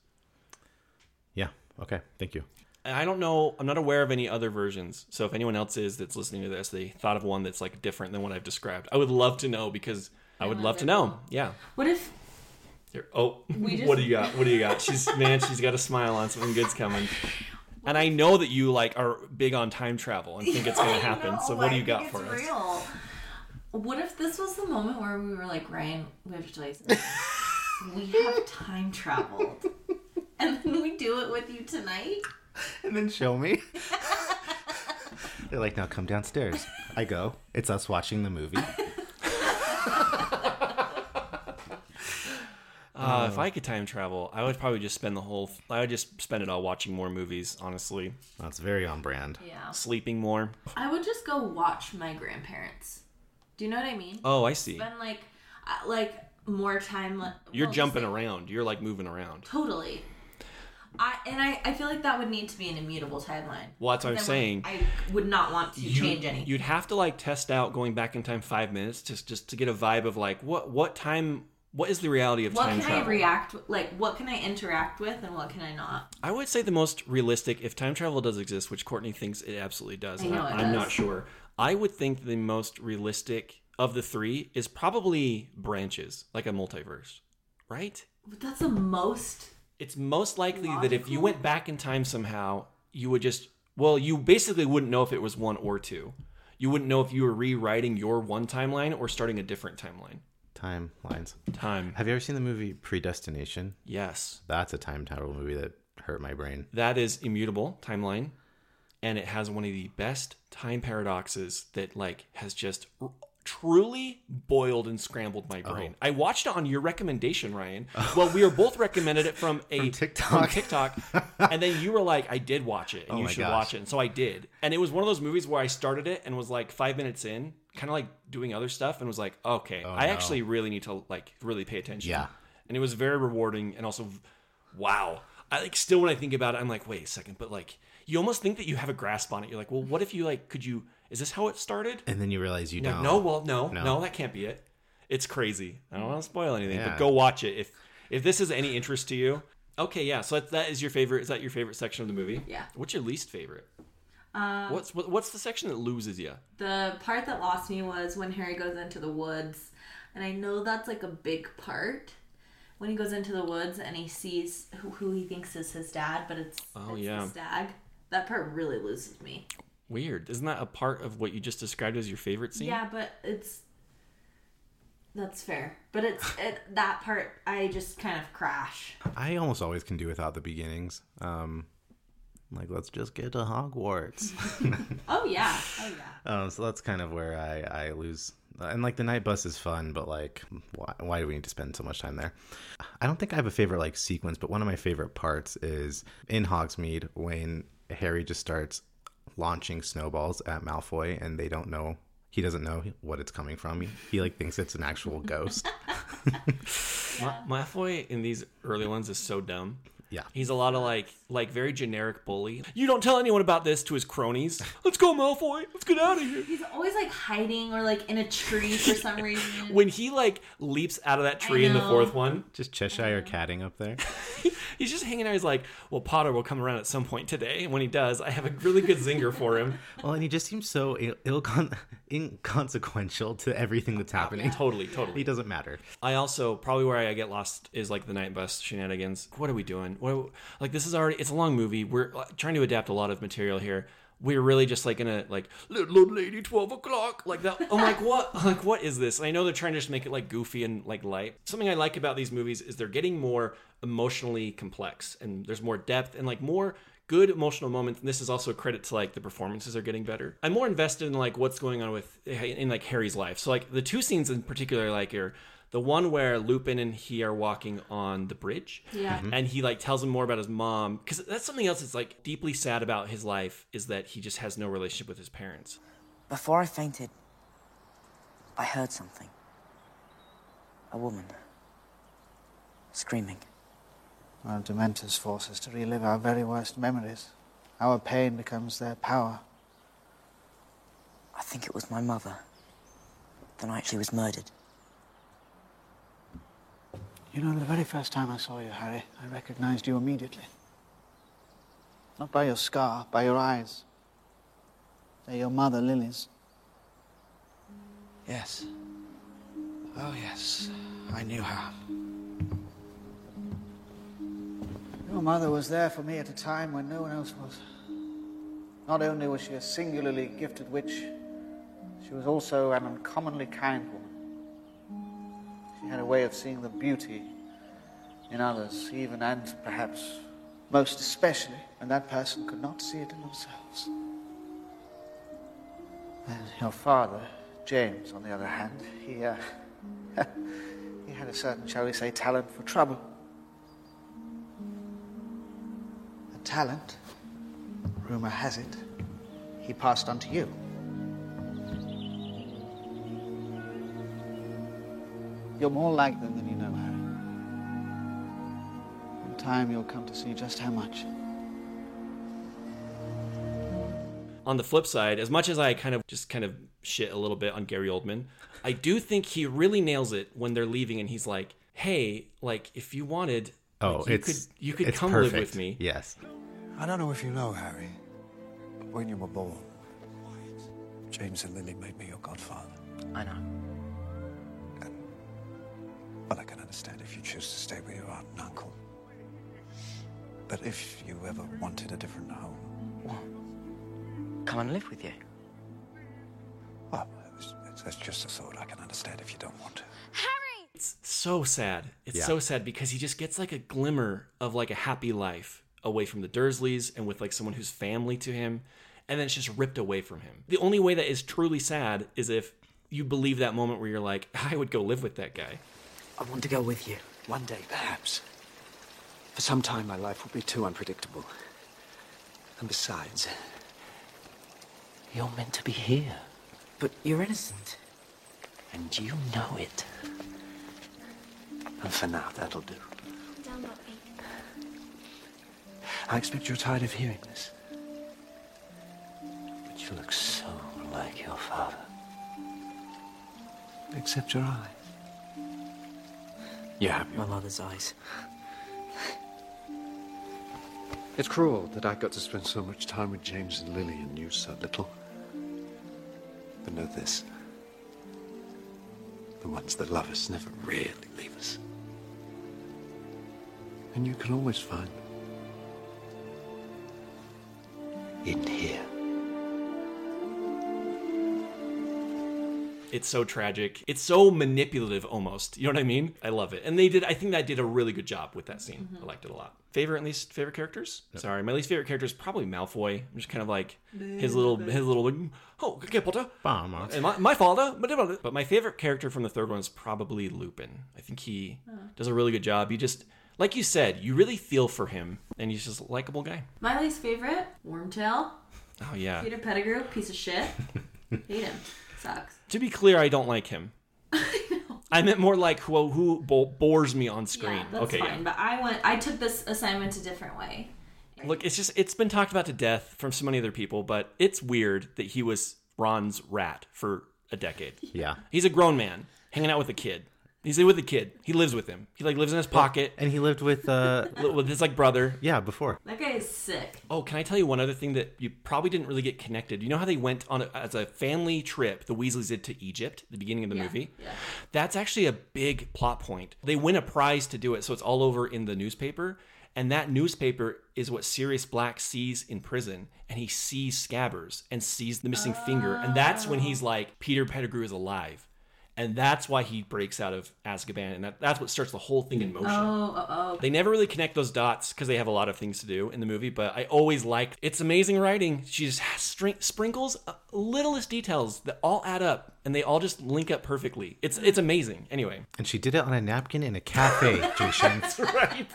Yeah. Okay. Thank you. And I don't know, I'm not aware of any other versions. So if anyone else is that's listening to this, they thought of one that's like different than what I've described. I would love to know because I would Yeah, love to know. Yeah. What if Here. Oh, just- what do you got? What do you got? She's man, she's got a smile on. Something good's coming. And I know that you like are big on time travel and think it's going to happen. so what do you got for us? Real. What if this was the moment where we were like, Ryan, we have to tell you something. we have time traveled. And then we do it with you tonight? And then show me. They're like, now come downstairs. I go. It's us watching the movie. Uh, if I could time travel, I would probably just spend the whole. I would just spend it all watching more movies. Honestly, That's very on brand. Yeah. sleeping more. I would just go watch my grandparents. Do you know what I mean? Oh, I see. Spend like, uh, like more time. li- You're well, jumping like, around. You're like moving around. Totally. I and I, I feel like that would need to be an immutable timeline. Well, that's what I'm Then saying. I would not want to You- change anything. You'd have to like test out going back in time five minutes just just to get a vibe of like what what time what is the reality of What time can. I react like? What can I interact with, and what can I not? I would say the most realistic, if time travel does exist, which Courtney thinks it absolutely does, I know I, it am does. not sure. I would think the most realistic of the three is probably branches, like a multiverse, right? But that's the most. It's most likely that if you went back in time somehow, you would just well, you basically wouldn't know if it was one or two. You wouldn't know if you were rewriting your one timeline or starting a different timeline. Timelines. Time. Have you ever seen the movie Predestination? Yes. That's a time travel movie that hurt my brain. That is immutable timeline, and it has one of the best time paradoxes that like has just r- truly boiled and scrambled my oh. brain. I watched it on your recommendation, Ryan. Well, we were both recommended it from a From TikTok. TikTok, and then you were like, "I did watch it, and Oh you should gosh. watch it." And so I did, and it was one of those movies where I started it and was like five minutes in, kind of like doing other stuff, and was like, "Okay, oh, I no. actually really need to like really pay attention." Yeah. and it was very rewarding and also wow I like still when I think about it, I'm like, wait a second, but like you almost think that you have a grasp on it. You're like, well, what if you like could you is this how it started? And then you realize you no, don't. no, well, no, no, No. that can't be it. It's crazy. I don't want to spoil anything, Yeah. but go watch it if if this is any interest to you. Okay, yeah. So that, that is your favorite. Is that your favorite section of the movie? Yeah. What's your least favorite? Um, What's what, what's the section that loses you? The part that lost me was when Harry goes into the woods. And I know that's like a big part. When he goes into the woods and he sees who, who he thinks is his dad, but it's, Oh, it's yeah. the stag. That part really loses me. Weird. Isn't that a part of what you just described as your favorite scene? Yeah, but it's that's fair. But it's it, that part I just kind of crash. I almost always can do without the beginnings. Um, like let's just get to Hogwarts. Oh yeah. Oh yeah. um, so that's kind of where I I lose. And like the Knight Bus is fun, but like, why, why do we need to spend so much time there? I don't think I have a favorite like sequence, but one of my favorite parts is in Hogsmeade when Harry just starts launching snowballs at Malfoy, and they don't know. He doesn't know what it's coming from. He, he like thinks it's an actual ghost. Ma- Malfoy in these early ones is so dumb. Yeah. He's a lot of like like very generic bully. You don't tell anyone about this to his cronies. Let's go, Malfoy. Let's get out of here. He's always like hiding or like in a tree for some reason. When he like leaps out of that tree in the fourth one, Just Cheshire uh-huh. catting up there. he's just hanging out. He's like, "Well, Potter will come around at some point today, and when he does, I have a really good zinger for him." Well, and he just seems so ill, ill inconsequential to everything that's oh, happening. Totally, totally. He doesn't matter. I also probably where I get lost is like the Knight Bus shenanigans. What are we doing? What like this is already it's a long movie. We're uh, trying to adapt a lot of material here. We're really just like gonna like little lady twelve o'clock like that. I'm like what like what is this? And I know they're trying to just make it like goofy and like light. Something I like about these movies is they're getting more emotionally complex and there's more depth and like more good emotional moments. And this is also a credit to like the performances are getting better. I'm more invested in like what's going on with in like Harry's life. So like the two scenes in particular like are the one where Lupin and he are walking on the bridge. Yeah. Mm-hmm. And he like tells him more about his mom because that's something else that's like deeply sad about his life is that he just has no relationship with his parents. Before I fainted, I heard something. A woman. Screaming. Our Dementors force us to relive our very worst memories. Our pain becomes their power. I think it was my mother. The night she was murdered. You know, the very first time I saw you, Harry, I recognized you immediately. Not by your scar, by your eyes. They're your mother, Lily's. Yes. Oh, yes. I knew her. Your mother was there for me at a time when no one else was. Not only was she a singularly gifted witch, she was also an uncommonly kind woman. Way of seeing the beauty in others, even and perhaps most especially when that person could not see it in themselves. And your father, James, on the other hand, he, uh, he had a certain, shall we say, talent for trouble. A talent, rumor has it, he passed on to you. You're more like them than you know, Harry. In time, you'll come to see just how much. On the flip side, as much as I kind of just kind of shit a little bit on Gary Oldman, I do think he really nails it when they're leaving and he's like, "Hey, like if you wanted, Oh, like, you it's could you could it's come perfect. live with me." Yes. I don't know if you know, Harry, but when you were born, James and Lily made me your godfather. I know. Understand if you choose to stay with your aunt and uncle. But if you ever wanted a different home, Come and live with you. well, it's, it's, it's just a thought. I can understand if you don't want to. Harry! It's so sad. It's Yeah. so sad because he just gets like a glimmer of like a happy life away from the Dursleys and with like someone who's family to him, and then it's just ripped away from him. The only way that is truly sad is if you believe that moment where you're like, I would go live with that guy. I want to go with you. One day, perhaps. For some time, my life will be too unpredictable. And besides, You're meant to be here. But you're innocent. And you know it. and for now, that'll do. I expect you're tired of hearing this. But you look so like your father. Except your eyes. You happy? My mother's eyes. It's cruel that I got to spend so much time with James and Lily and you so little. But know this. The ones that love us never really leave us. And you can always find them. In here. It's so tragic. It's so manipulative almost. You know what I mean? I love it. And they did I think that did a really good job with that scene. Mm-hmm. I liked it a lot. Favorite and least favorite characters? Sorry, my least favorite character is probably Malfoy. I'm just kind of like his little his little like, oh, okay, Potter. Vamos. And my, my father, but my favorite character from the third one is probably Lupin. I think he does a really good job. He just, like you said, you really feel for him, and he's just a likable guy. My least favorite, Wormtail. Oh yeah. Peter Pettigrew, piece of shit. Hate him. Sucks. To be clear, I don't like him. I meant more like who who bores me on screen. Yeah, that's okay, fine. yeah. But I went. I took this assignment a different way. Look, it's just it's been talked about to death from so many other people, but it's weird that he was Ron's rat for a decade. Yeah. He's a grown man hanging out with a kid. He's with a kid. He lives with him. He like lives in his pocket. And he lived with uh with his like brother. yeah, before. That guy is sick. Oh, can I tell you one other thing that you probably didn't really get connected? You know how they went on a, as a family trip, the Weasleys did to Egypt, at the beginning of the Yeah, movie? yeah. That's actually a big plot point. They win a prize to do it, so it's all over in the newspaper. And that newspaper is what Sirius Black sees in prison. And he sees Scabbers and sees the missing finger. And that's when he's like, Peter Pettigrew is alive. And that's why he breaks out of Azkaban. And that, that's what starts the whole thing in motion. Oh, oh, oh. They never really connect those dots because they have a lot of things to do in the movie, but I always liked it's amazing writing. She just has string, sprinkles uh, littlest details that all add up and they all just link up perfectly. It's it's amazing. Anyway, And she did it on a napkin in a cafe, Jason. that's right.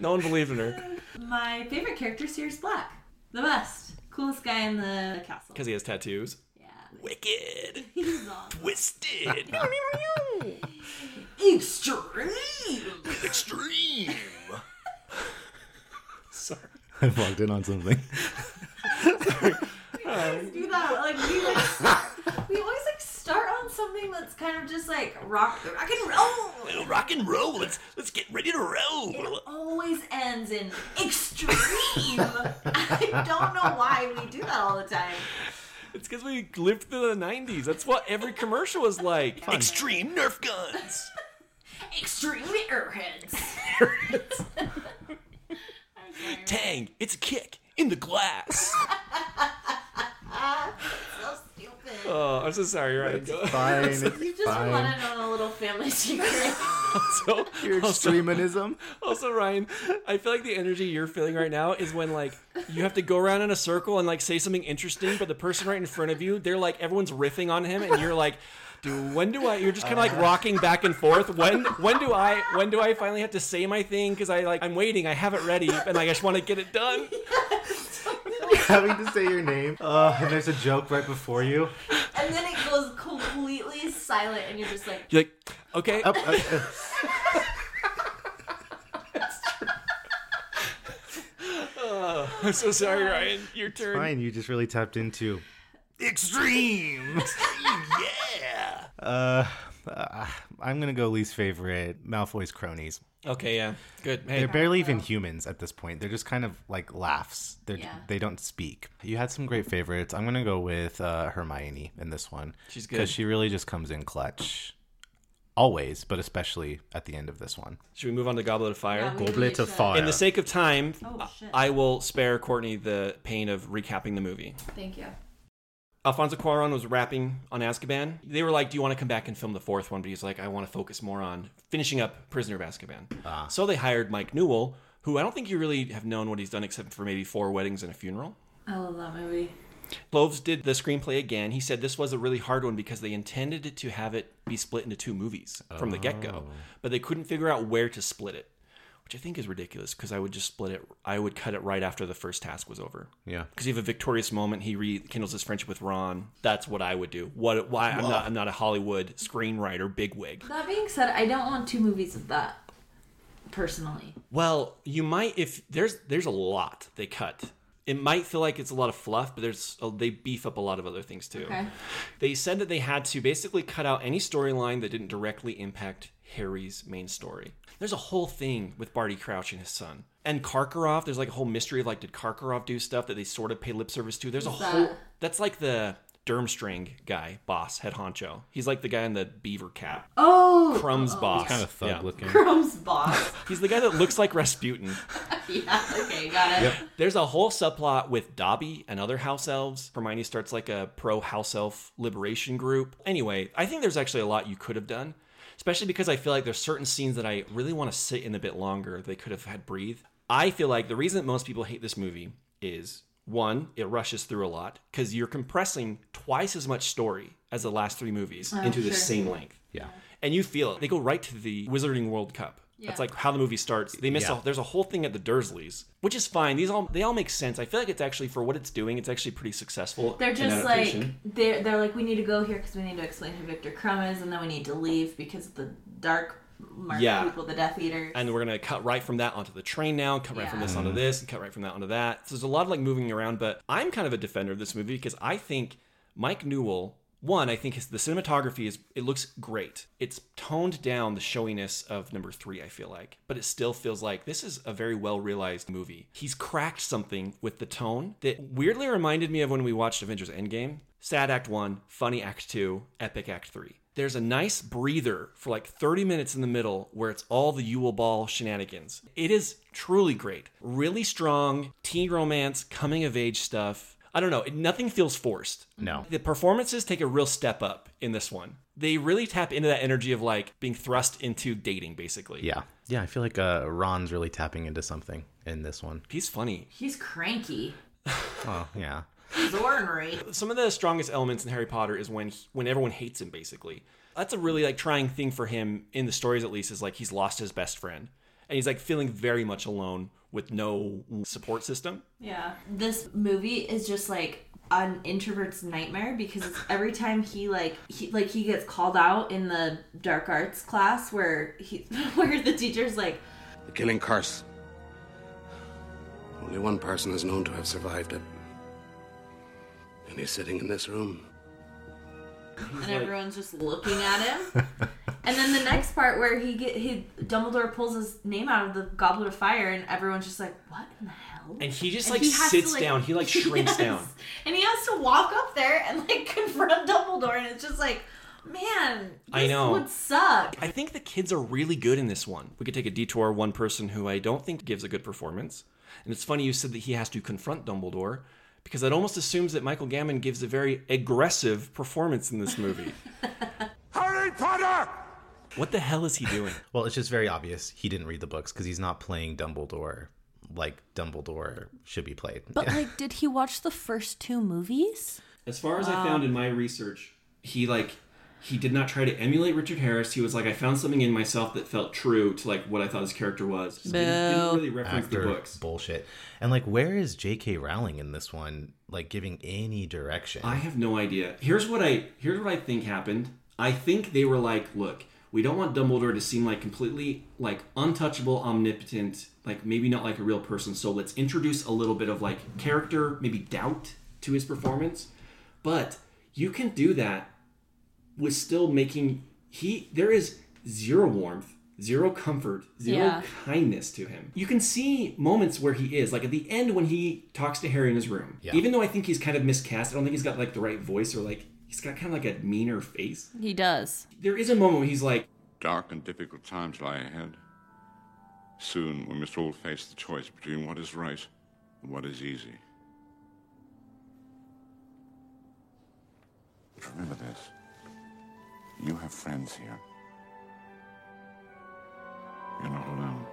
No one believed in her My favorite character, is Sirius Black. The best, coolest guy in the castle. because he has tattoos. Yeah. Wicked, He's awesome. twisted, Extreme. extreme. Sorry. I walked in on something. always do that. Like we like, we always like start on something that's kind of just like rock, rock and roll. Rock and roll. Let's let's get ready to roll. It always ends in extreme. I don't know why we do that all the time. It's because we lived through the '90s. That's what every commercial was like. Extreme Nerf guns. Extreme airheads. Tang, it's a kick in the glass. so stupid. oh, I'm so sorry, Ryan. Go. Fine. It's You just fine. wanted on a little family secret. So, Your also, extremism. also, Ryan, I feel like the energy you're feeling right now is when like you have to go around in a circle and like say something interesting, but the person right in front of you, they're like everyone's riffing on him, and you're like. Do when do I? You're just kind of like uh. rocking back and forth. When when do I when do I finally have to say my thing? Because I like I'm waiting. I have it ready, and like I just want to get it done. Having to say your name. Uh, and there's a joke right before you. and then it goes completely silent, and you're just like, You're like, okay, Up, uh, Oh, I'm so sorry, Ryan. Your turn. fine. You just really tapped into. Extreme. yeah. Uh, uh, I'm gonna go least favorite Malfoy's cronies. Okay, yeah, good. Hey, They're barely even humans at this point. They're just kind of like laughs. They're Yeah. they don't speak. You had some great favorites. I'm gonna go with uh, Hermione in this one. She's good because she really just comes in clutch, always, but especially at the end of this one. should we move on to Goblet of Fire? Yeah, Goblet of. Fire. In the sake of time, Oh. I will spare Courtney the pain of recapping the movie. Thank you. Alfonso Cuarón was wrapping on Azkaban. They were like, "Do you want to come back and film the fourth one?" But he's like, "I want to focus more on finishing up Prisoner of Azkaban." Ah. So they hired Mike Newell, who I don't think you really have known what he's done except for maybe four weddings and a funeral. I love that movie. Kloves did the screenplay again. He said this was a really hard one because they intended to have it be split into two movies from the get go, but they couldn't figure out where to split it, which I think is ridiculous because I would just split it. I would cut it right after the first task was over. Yeah. Because you have a victorious moment, he rekindles his friendship with Ron. That's what I would do. What? Why? I'm not. I'm not a Hollywood screenwriter bigwig. That being said, I don't want two movies of that. personally. Well, you might if there's there's a lot they cut. It might feel like it's a lot of fluff, but there's oh, they beef up a lot of other things too. Okay. They said that they had to basically cut out any storyline that didn't directly impact Harry's main story. There's a whole thing with Barty Crouch and his son. And Karkaroff, there's like a whole mystery of like, did Karkaroff do stuff that they sort of pay lip service to? There's a Who's whole. That's like the Durmstrang guy, boss, head honcho. He's like the guy in the beaver cap. Oh, Krum's oh, boss. Kinda thug looking. Krum's boss. He's the guy that looks like Rasputin. yeah. Okay. Got it. There's a whole subplot with Dobby and other house elves. Hermione starts like a pro house elf liberation group. Anyway, I think there's actually a lot you could have done, especially because I feel like there's certain scenes that I really want to sit in a bit longer. They could have had breathe. I feel like the reason that most people hate this movie is one, it rushes through a lot because you're compressing twice as much story as the last three movies Oh, into the same length. Yeah. And you feel it. They go right to the Wizarding World Cup. That's like how the movie starts. They miss. Yeah. A, there's a whole thing at the Dursleys, which is fine. These all they all make sense. I feel like it's actually for what it's doing. It's actually pretty successful. They're just like they're they're like we need to go here because we need to explain who Viktor Krum is, and then we need to leave because of the dark mark Yeah. people, the Death Eaters. and we're gonna cut right from that onto the train now, cut right from this onto this, and cut right from that onto that. So there's a lot of like moving around, but I'm kind of a defender of this movie because I think Mike Newell. One, I think the cinematography is it looks great. It's toned down the showiness of number three. I feel like, but it still feels like this is a very well realized movie. He's cracked something with the tone that weirdly reminded me of when we watched Avengers Endgame. Sad Act One, funny Act Two, epic Act Three there's a nice breather for like 30 minutes in the middle where it's all the Yule Ball shenanigans. It is truly great. Really strong teen romance, coming of age stuff. I don't know, nothing feels forced. No. The performances take a real step up in this one. They really tap into that energy of like being thrust into dating, basically. Yeah. Yeah, I feel like uh, Ron's really tapping into something in this one. He's funny. He's cranky. Oh, yeah. He's ornery. Some of the strongest elements in Harry Potter is when he, when everyone hates him basically. That's a really like trying thing for him in the stories at least is like he's lost his best friend. And he's like feeling very much alone with no support system. Yeah. This movie is just like an introvert's nightmare because it's every time he like he like he gets called out in the dark arts class where he where the teacher's like The killing curse. Only one person is known to have survived it. And he's sitting in this room. And everyone's just looking at him. and then the next part where he get he Dumbledore pulls his name out of the goblet of fire and everyone's just like, What in the hell? And he just And like he to, sits like- down. He like shrinks Yes. down. And he has to walk up there and like confront Dumbledore and it's just like, man, I know. would suck. I think the kids are really good in this one. We could take a detour. One person who I don't think gives a good performance, and it's funny you said that he has to confront Dumbledore, because that almost assumes that Michael Gambon gives a very aggressive performance in this movie. Harry Potter! what the hell is he doing? Well, it's just very obvious he didn't read the books because he's not playing Dumbledore like Dumbledore should be played. But like, did he watch the first two movies? As far as I found in my research, he like he did not try to emulate Richard Harris. He was like, I found something in myself that felt true to like what I thought his character was. So he didn't really reference Actor the books. bullshit. And like, where is J.K. Rowling in this one? Like, giving any direction? I have no idea. Here's what I here's what I think happened. I think they were like, look, we don't want Dumbledore to seem like completely like untouchable, omnipotent, like maybe not like a real person. So let's introduce a little bit of like character, maybe doubt to his performance. But you can do that with still making he there is zero warmth, zero comfort, zero Yeah. kindness to him. You can see moments where he is like at the end when he talks to Harry in his room. Yeah. Even though I think he's kind of miscast, I don't think he's got like the right voice or like he's got kind of like a meaner face. He does. There is a moment when he's like, Dark and difficult times lie ahead. Soon we must all face the choice between what is right and what is easy. But remember this you have friends here. You're not alone.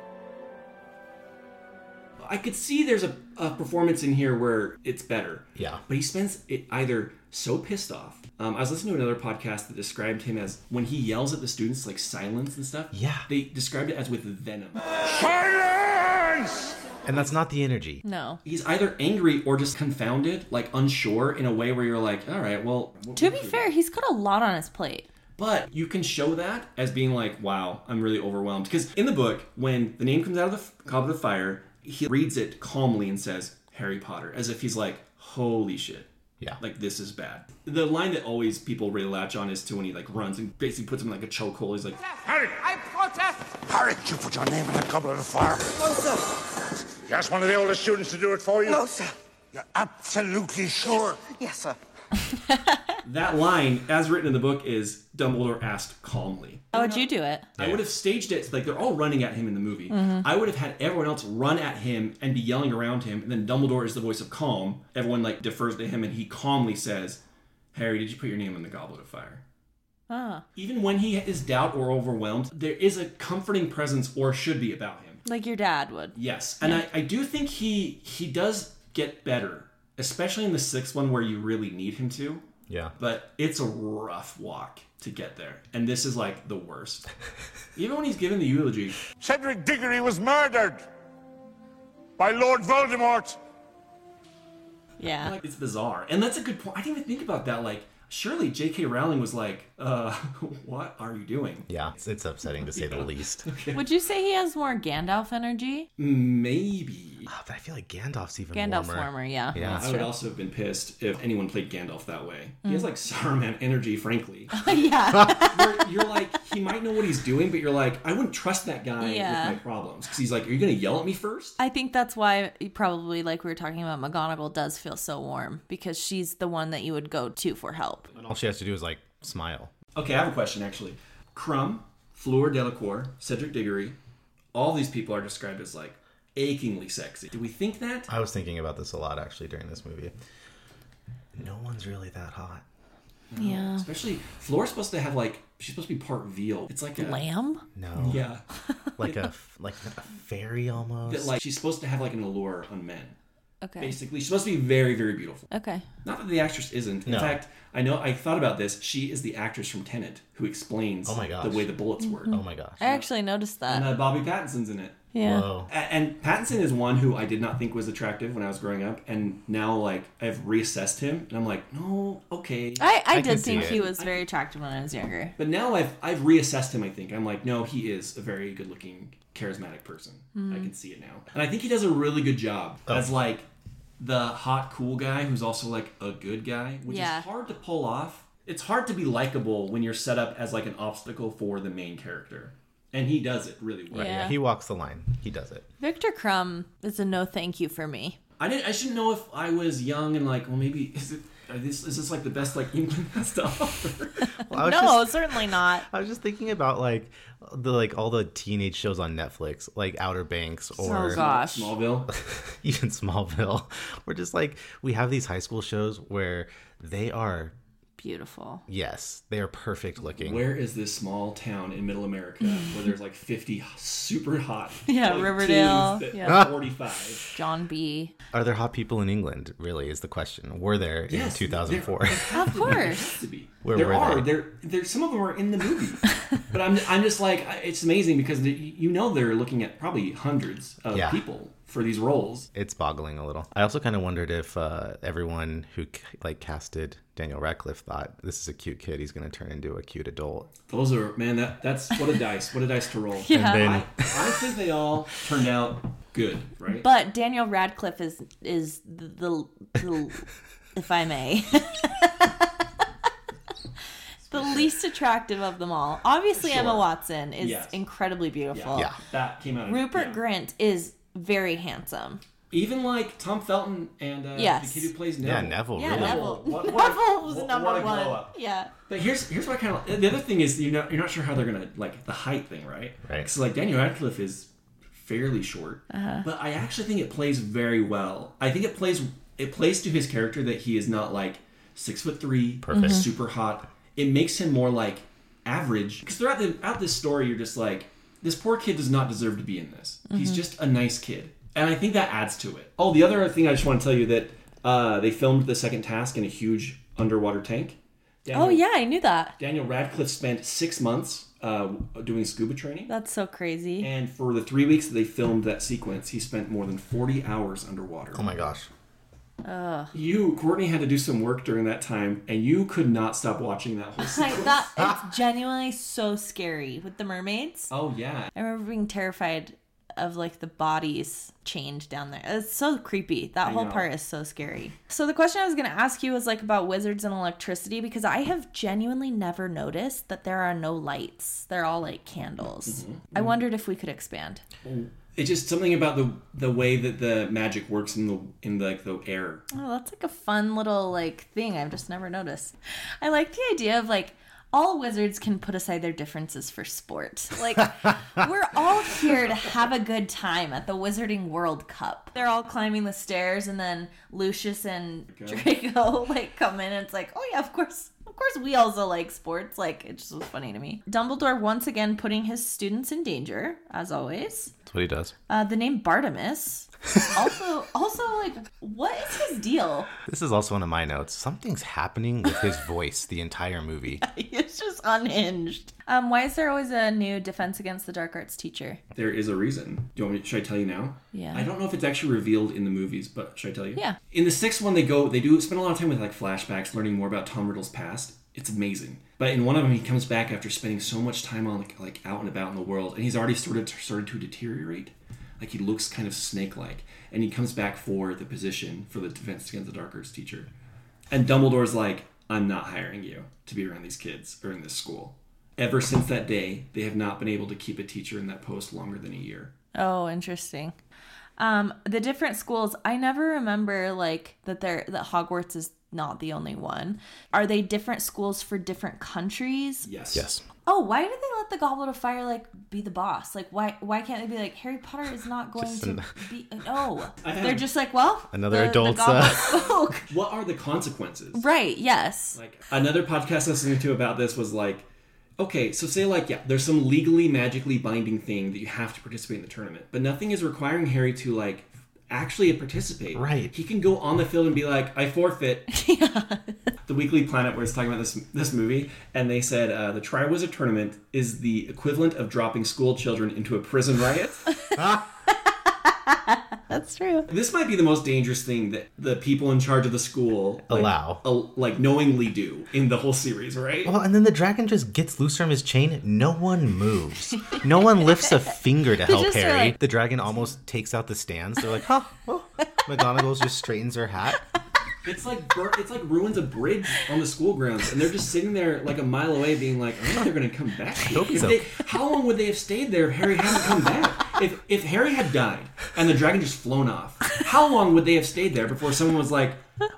I could see there's a, a performance in here where it's better. Yeah. But he spends it either so pissed off. Um, I was listening to another podcast that described him as when he yells at the students, like silence and stuff. Yeah. They described it as with venom. Silence! And that's not the energy. No. He's either angry or just confounded, like unsure in a way where you're like, all right, well. To be fair, he's got a lot on his plate. But you can show that as being like, wow, I'm really overwhelmed. Because in the book, when the name comes out of the f- Goblet of Fire, he reads it calmly and says, Harry Potter, as if he's like, holy shit. Yeah. Like, this is bad. The line that always people really latch on is to when he like runs and basically puts him in like a chokehold. He's like, Harry! I protest! Harry, you put your name in that goblet of the fire. No, sir. You asked one of the oldest students to do it for you? No, sir. You're absolutely sure? Yes, sir. that line, as written in the book, is Dumbledore asked calmly. How would you do it? I would have staged it like they're all running at him in the movie. Mhm. I would have had everyone else run at him and be yelling around him, and then Dumbledore is the voice of calm. Everyone like defers to him, and he calmly says, "Harry, did you put your name in the Goblet of Fire?" Ah, Even when he is doubt or overwhelmed, there is a comforting presence, or should be, about him. like your dad would. Yes, and I, I do think he he does get better, especially in the sixth one where you really need him to. Yeah. But it's a rough walk to get there, and this is like the worst. Even when he's giving the eulogy, Cedric Diggory was murdered by Lord Voldemort. Yeah. Like, it's bizarre. And that's a good point. I didn't even think about that. Like, surely J.K. Rowling was like, uh, what are you doing? Yeah, it's, it's upsetting to say the least. Would you say he has more Gandalf energy? Maybe. but I feel like Gandalf's even Gandalf's warmer. warmer, yeah. Yeah. I would true. also have been pissed if anyone played Gandalf that way. He has Mm. like Saruman energy, frankly. yeah. Where you're like, he might know what he's doing, but you're like, I wouldn't trust that guy Yeah. with my problems. Because he's like, Are you going to yell at me first? I think that's why you probably like we were talking about McGonagall does feel so warm because she's the one that you would go to for help. And all she has to do is like smile. Okay, I have a question actually. Krum, Fleur Delacour, Cedric Diggory, all these people are described as like achingly sexy. Do we think that? I was thinking about this a lot actually during this movie. No one's really that hot. Yeah. Especially Flora's supposed to have like she's supposed to be part veal. It's like a Lamb? No. Yeah. Like a like a fairy almost. that like she's supposed to have like an allure on men. Okay. Basically, she's supposed to be very, very beautiful. Okay. Not that the actress isn't. In No. fact, I know I thought about this. She is the actress from Tenet who explains Oh my gosh. the way the bullets work. Oh my gosh. I actually noticed that. And uh, Bobby Pattinson's in it. Yeah. Whoa. A- And Pattinson is one who I did not think was attractive when I was growing up, and now like I've reassessed him, and I'm like, no, okay. I, I, I did think he was very attractive when I was younger. But now I've I've reassessed him. I think I'm like, no, he is a very good looking, charismatic person. Hmm. I can see it now, and I think he does a really good job Oh. as like the hot, cool guy who's also like a good guy, which Yeah. is hard to pull off. It's hard to be likable when you're set up as like an obstacle for the main character, and he does it really well. Right, yeah. Yeah. He walks the line. He does it. Viktor Krum is a no thank you for me. I didn't. I shouldn't know if I was young and like, well, maybe is it. Are this, is this like the best like England has to offer? Well, I was no, just- certainly not. I was just thinking about like the like all the teenage shows on Netflix, like Outer Banks oh, or Oh, gosh. Smallville. even Smallville. We're just like we have these high school shows where they are Beautiful. yes, they are perfect looking. Where is this small town in Middle America where there's like 50 super hot? Yeah, like, Riverdale. teens that Yeah. 45. John B. Are there hot people in England? Really, is the question. Were there in Yes, 2004? Of course. To be. Where there were are. they? There, there. Some of them are in the movie, but I'm, I'm just like, it's amazing because you know they're looking at probably hundreds of Yeah. people for these roles. it's boggling a little. I also kind of wondered if uh, everyone who like casted Daniel Radcliffe thought this is a cute kid. He's going to turn into a cute adult. Those are man. That that's what a dice. What a dice to roll. Yeah. And then- I, I think they all turned out good, right? But Daniel Radcliffe is is the, the, the if I may. the least attractive of them all. Obviously Emma Watson is Yes. incredibly beautiful. Yeah. that came out. Of, Rupert yeah. Grint is very handsome. Even like Tom Felton and uh, Yes. the kid who plays Yeah, Neville. Neville. Yeah, really. Neville. What- what a- Neville was what- number what a glow one. up. Yeah. But here's here's what I kind of the other thing is you're not you're not sure how they're gonna like the height thing, right? Right. So like Daniel Radcliffe is fairly short, Uh-huh. but I actually think it plays very well. I think it plays it plays to his character that he is not like six foot three, Perfect. Mhm. super hot. It makes him more like average because throughout the out this story you're just like this poor kid does not deserve to be in this. He's Mhm. just a nice kid, and I think that adds to it. Oh, the other thing I just want to tell you that uh, they filmed the second task in a huge underwater tank. Oh yeah, I knew that. Daniel Radcliffe spent six months uh, doing scuba training. That's so crazy. And for the three weeks that they filmed that sequence, he spent more than 40 hours underwater. Oh my gosh. Ugh. You, Courtney, had to do some work during that time, and you could not stop watching that whole sequence. that, it's genuinely so scary with the mermaids. Oh yeah, I remember being terrified of like the bodies chained down there. It's so creepy. That I whole know. part is so scary. So the question I was going to ask you was like about wizards and electricity because I have genuinely never noticed that there are no lights. They're all like candles. Mm-hmm. I wondered if we could expand. It's just something about the the way that the magic works in the in the, like the air. Oh, that's like a fun little like thing I've just never noticed. I like the idea of like all wizards can put aside their differences for sport. Like we're all here to have a good time at the Wizarding World Cup. They're all climbing the stairs and then Lucius and Draco like come in and it's like, "Oh yeah, of course. Of course we also like sports." Like it just was funny to me. Dumbledore once again putting his students in danger as always. That's what he does. Uh, the name Bartemius. Also, also like, what is his deal? This is also one of my notes. Something's happening with his voice the entire movie. It's just unhinged. Um, why is there always a new Defense Against the Dark Arts teacher? There is a reason. Do you want me? Should I tell you now? Yeah. I don't know if it's actually revealed in the movies, but should I tell you? Yeah. In the sixth one, they go. They do spend a lot of time with like flashbacks, learning more about Tom Riddle's past. It's amazing. But in one of them, he comes back after spending so much time on like, like out and about in the world, and he's already sort of started to deteriorate. Like he looks kind of snake-like, and he comes back for the position for the Defense Against the Dark Arts teacher. And Dumbledore's like, "I'm not hiring you to be around these kids or in this school." Ever since that day, they have not been able to keep a teacher in that post longer than a year. Oh, interesting. Um, the different schools. I never remember like that. There that Hogwarts is not the only one. Are they different schools for different countries? Yes. Yes. Oh, why did they let the Goblet of Fire like be the boss? Like, why why can't they be like Harry Potter is not going to an- be? No, they're just like, well, Another the, the adult's, uh, spoke. What are the consequences? right? Yes. Like another podcast I was listening to about this was like, okay, so say like yeah, there's some legally magically binding thing that you have to participate in the tournament, but nothing is requiring Harry to like actually participate. Right. He can go on the field and be like, I forfeit. The Weekly Planet where it's talking about this this movie, and they said uh, the Triwizard Tournament is the equivalent of dropping school children into a prison riot. That's true. This might be the most dangerous thing that the people in charge of the school like, Allow. al- like knowingly do in the whole series, right? Well, and then the dragon just gets loose from his chain. No one moves. No one lifts a finger to help Harry. like- The dragon almost takes out the stands. They're like, huh? Oh. McGonagall just straightens her hat. It's like bur- it's like ruins a bridge on the school grounds, and they're just sitting there like a mile away, being like, "I don't know if they're going to come back." hope so. they- how long would they have stayed there if Harry hadn't come back? If if Harry had died and the dragon just flown off, how long would they have stayed there before someone was like,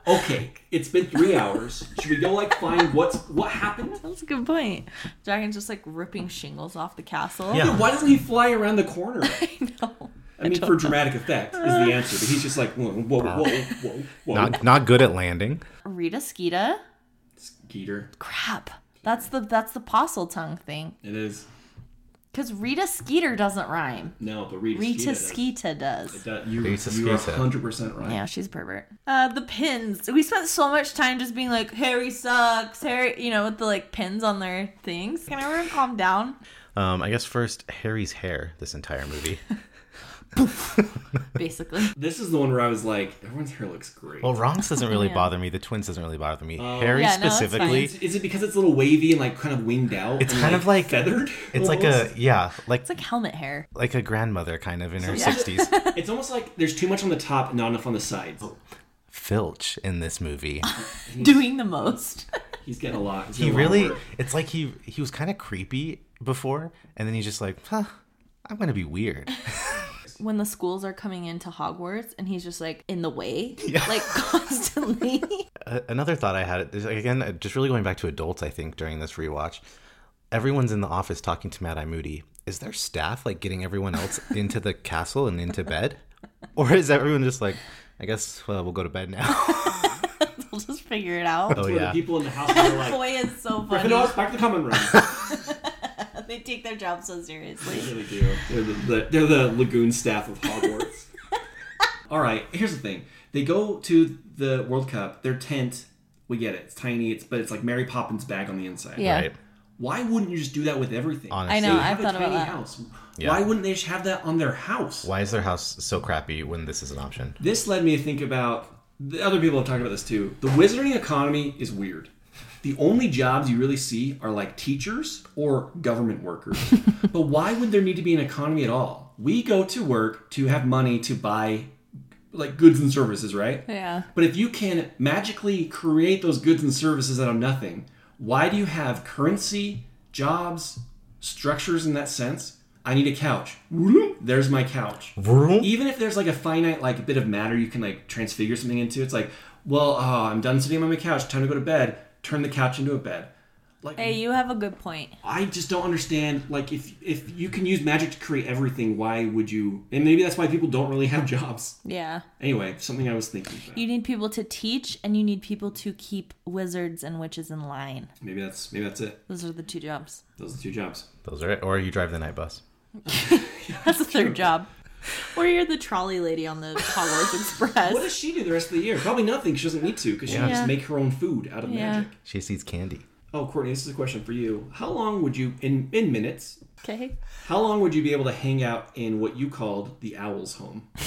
"Okay, it's been three hours. Should we go like find what's what happened?" That's a good point. Dragon's just like ripping shingles off the castle. Yeah. Why doesn't he fly around the corner? I know. I mean, for dramatic effect is the answer, but he's just like, whoa, whoa, whoa, whoa, whoa. Not not good at landing. Rita Skeeta. Skeeter. Crap. That's the that's the postle tongue thing. It is. Because Rita Skeeter doesn't rhyme. No, but Rita, Rita Skeeta Skeeta does. does. You, Rita you are 100% right. Yeah, she's a pervert. Uh, the pins. We spent so much time just being like, Harry sucks. Harry, you know, with the like pins on their things. Can everyone calm down? Um, I guess first Harry's hair. This entire movie. Basically. This is the one where I was like, everyone's hair looks great. Well, Ronks doesn't really Yeah. bother me. The twins doesn't really bother me. Oh. Harry Yeah, no, specifically. Is, is it because it's a little wavy and like kind of winged out? It's and, kind of like feathered. It's like a yeah, like It's like helmet hair. like a grandmother kind of in her Yeah. sixties. It's almost like there's too much on the top and not enough on the sides. Oh. Filch in this movie. Doing the most. He's getting a lot. He's he getting a lot of really work. it's like he he was kind of creepy before and then he's just like huh i'm gonna be weird when the schools are coming into Hogwarts and he's just like in the way, like constantly. Another thought i had is, again uh, just really going back to adults i think during this rewatch everyone's in the office talking to mad eye moody is their staff like getting everyone else into the castle and into bed or is everyone just like i guess well we'll go to bed now we'll just figure it out. Oh, yeah. the people in the house are like, Boy is so funny. Gryffindors, back to the common room. They take their job so seriously. They really do. They're the, the, they're the lagoon staff of Hogwarts. All right, here's the thing. They go to the World Cup. Their tent, we get it. It's tiny. It's but it's like Mary Poppins bag on the inside. Yeah. Right. Why wouldn't you just do that with everything? Honestly. I know, They I've have a thought about tiny that. House. Yeah. Why wouldn't they just have that on their house? why is their house so crappy when this is an option This led me to think about the other people have talked about this too. The wizarding economy is weird. The only jobs you really see are like teachers or government workers. but why would there need to be an economy at all? We go to work to have money to buy like goods and services, right? Yeah. But if you can magically create those goods and services out of nothing, why do you have currency, jobs, structures in that sense? I need a couch. There's my couch. Even if there's like a finite like a bit of matter you can like transfigure something into, it's like, well, oh, I'm done sitting on my couch. Time to go to bed. Turn the couch into a bed. Like Hey, you have a good point. I just don't understand. Like, if if you can use magic to create everything, why would you? And maybe that's why people don't really have jobs. Yeah. Anyway, something I was thinking. About. You need people to teach and you need people to keep wizards and witches in line. Maybe that's maybe that's it. Those are the two jobs. Those are the two jobs. Those are it. Or you drive the Knight Bus. That's the third job. Or you're the trolley lady on the Hogwarts Express. What does she do the rest of the year? Probably nothing. She doesn't need to because she Yeah. can just make her own food out of Yeah. magic. She just eats candy. Oh, Courtney, this is a question for you. How long would you, in in minutes, Okay. how long would you be able to hang out in what you called the owl's home?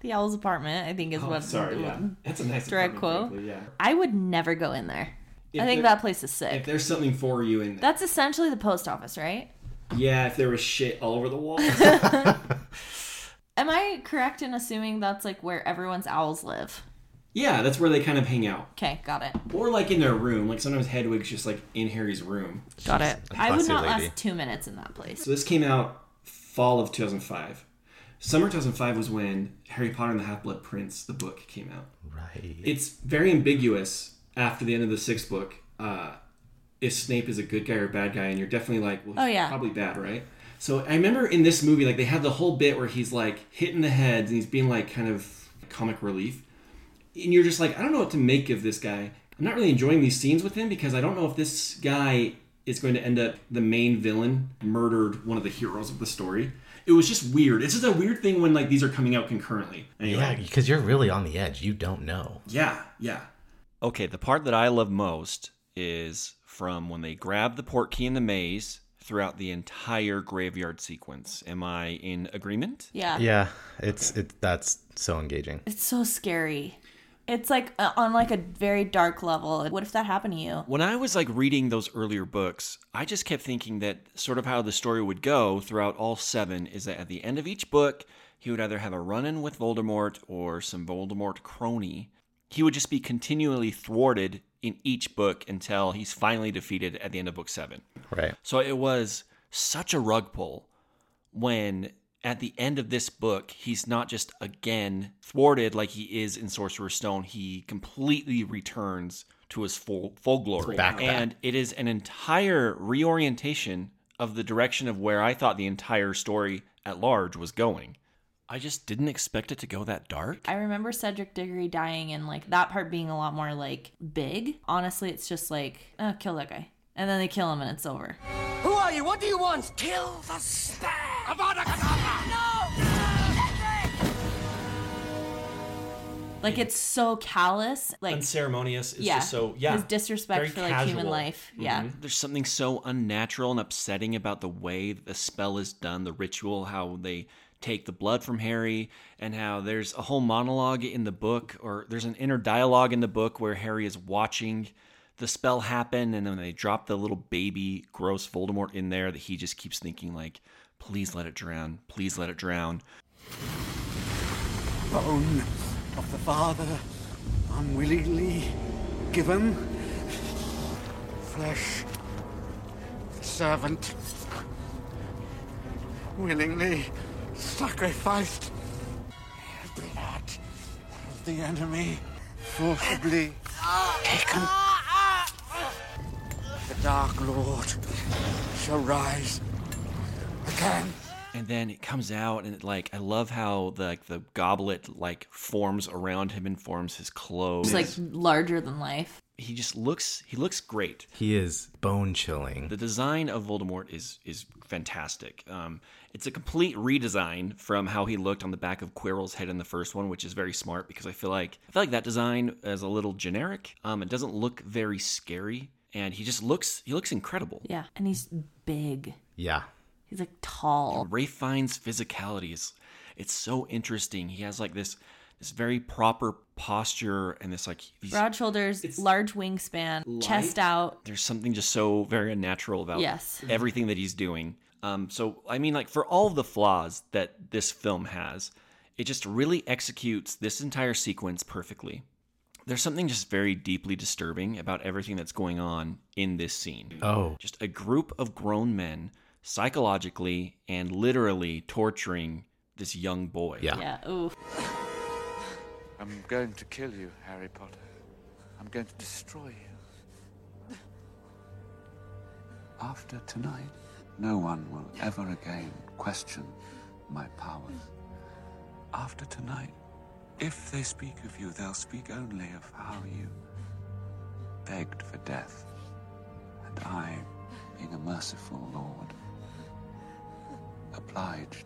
The Owl's apartment, I think, is Oh, what. sorry, yeah. That's a nice direct apartment, quote. frankly, yeah. I would never go in there. If I think there- that place is sick. If there's something for you in there, That's essentially the post office, right? yeah. If there was shit all over the wall, Am I correct in assuming that's like where everyone's owls live? yeah, that's where they kind of hang out. Okay, got it. Or like in their room. Like sometimes Hedwig's just like in Harry's room. Got it. I would not lady. last two minutes in that place. So this came out fall of 2005. Summer 2005 was when Harry Potter and the Half-Blood Prince, the book, came out. Right. It's very ambiguous after the end of the sixth book. Uh, if Snape is a good guy or a bad guy, and you're definitely like, well, Oh, yeah. probably bad, right? So I remember in this movie, like they have the whole bit where he's like hitting the heads and he's being like kind of comic relief, and you're just like, I don't know what to make of this guy. I'm not really enjoying these scenes with him because I don't know if this guy is going to end up the main villain, murdered one of the heroes of the story. It was just weird. It's just a weird thing when like these are coming out concurrently. Anyway. Yeah, because you're really on the edge. You don't know. Yeah, yeah. Okay, the part that I love most is from when they grab the port key in the maze throughout the entire graveyard sequence. Am I in agreement? Yeah. Yeah, it's it. That's so engaging. It's so scary. It's like uh, on like a very dark level. What if that happened to you? When I was like reading those earlier books, I just kept thinking that sort of how the story would go throughout all seven is that at the end of each book, he would either have a run in with Voldemort or some Voldemort crony. He would just be continually thwarted in each book until he's finally defeated at the end of book seven. Right. So it was such a rug pull when at the end of this book, he's not just again thwarted like he is in Sorcerer's Stone. He completely returns to his full full glory, and it is an entire reorientation of the direction of where I thought the entire story at large was going. I just didn't expect it to go that dark. I remember Cedric Diggory dying and like that part being a lot more like big. Honestly, it's just like, oh, kill that guy. And then they kill him and it's over. Who are you? What do you want? Kill the stag! Avada Like it's so callous. Like unceremonious. It's yeah, just so yeah. His disrespect very for like human life. Yeah. Mhm. There's something so unnatural and upsetting about the way the spell is done, the ritual, how they take the blood from Harry, and how there's a whole monologue in the book, or there's an inner dialogue in the book where Harry is watching the spell happen, and then they drop the little baby gross Voldemort in there that he just keeps thinking like, please let it drown, please let it drown. Bone of the father unwillingly given. Flesh the servant willingly sacrificed. Blood of the enemy forcibly taken. The Dark Lord shall rise again. and then it comes out and it, like I love how the like, the goblet like forms around him and forms his clothes. It's like larger than life. he just looks he looks great. He is bone chilling. The design of Voldemort is is fantastic. Um, it's a complete redesign from how he looked on the back of Quirrell's head in the first one, which is very smart because I feel like I feel like that design is a little generic. Um, it doesn't look very scary, and he just looks he looks incredible. Yeah. And he's big. Yeah. He's like tall. Ralph Fiennes' physicality is it's so interesting. He has like this this very proper posture and this like these, Broad shoulders, large wingspan, chest out. there's something just so very unnatural about Yes. everything that he's doing. Um, so I mean, like for all the flaws that this film has, it just really executes this entire sequence perfectly. There's something just very deeply disturbing about everything that's going on in this scene. Oh. Just a group of grown men psychologically and literally torturing this young boy. Yeah. Yeah. Ooh. I'm going to kill you, Harry Potter. I'm going to destroy you. After tonight, no one will ever again question my powers. After tonight, if they speak of you, they'll speak only of how you begged for death. And I, being a merciful lord, obliged.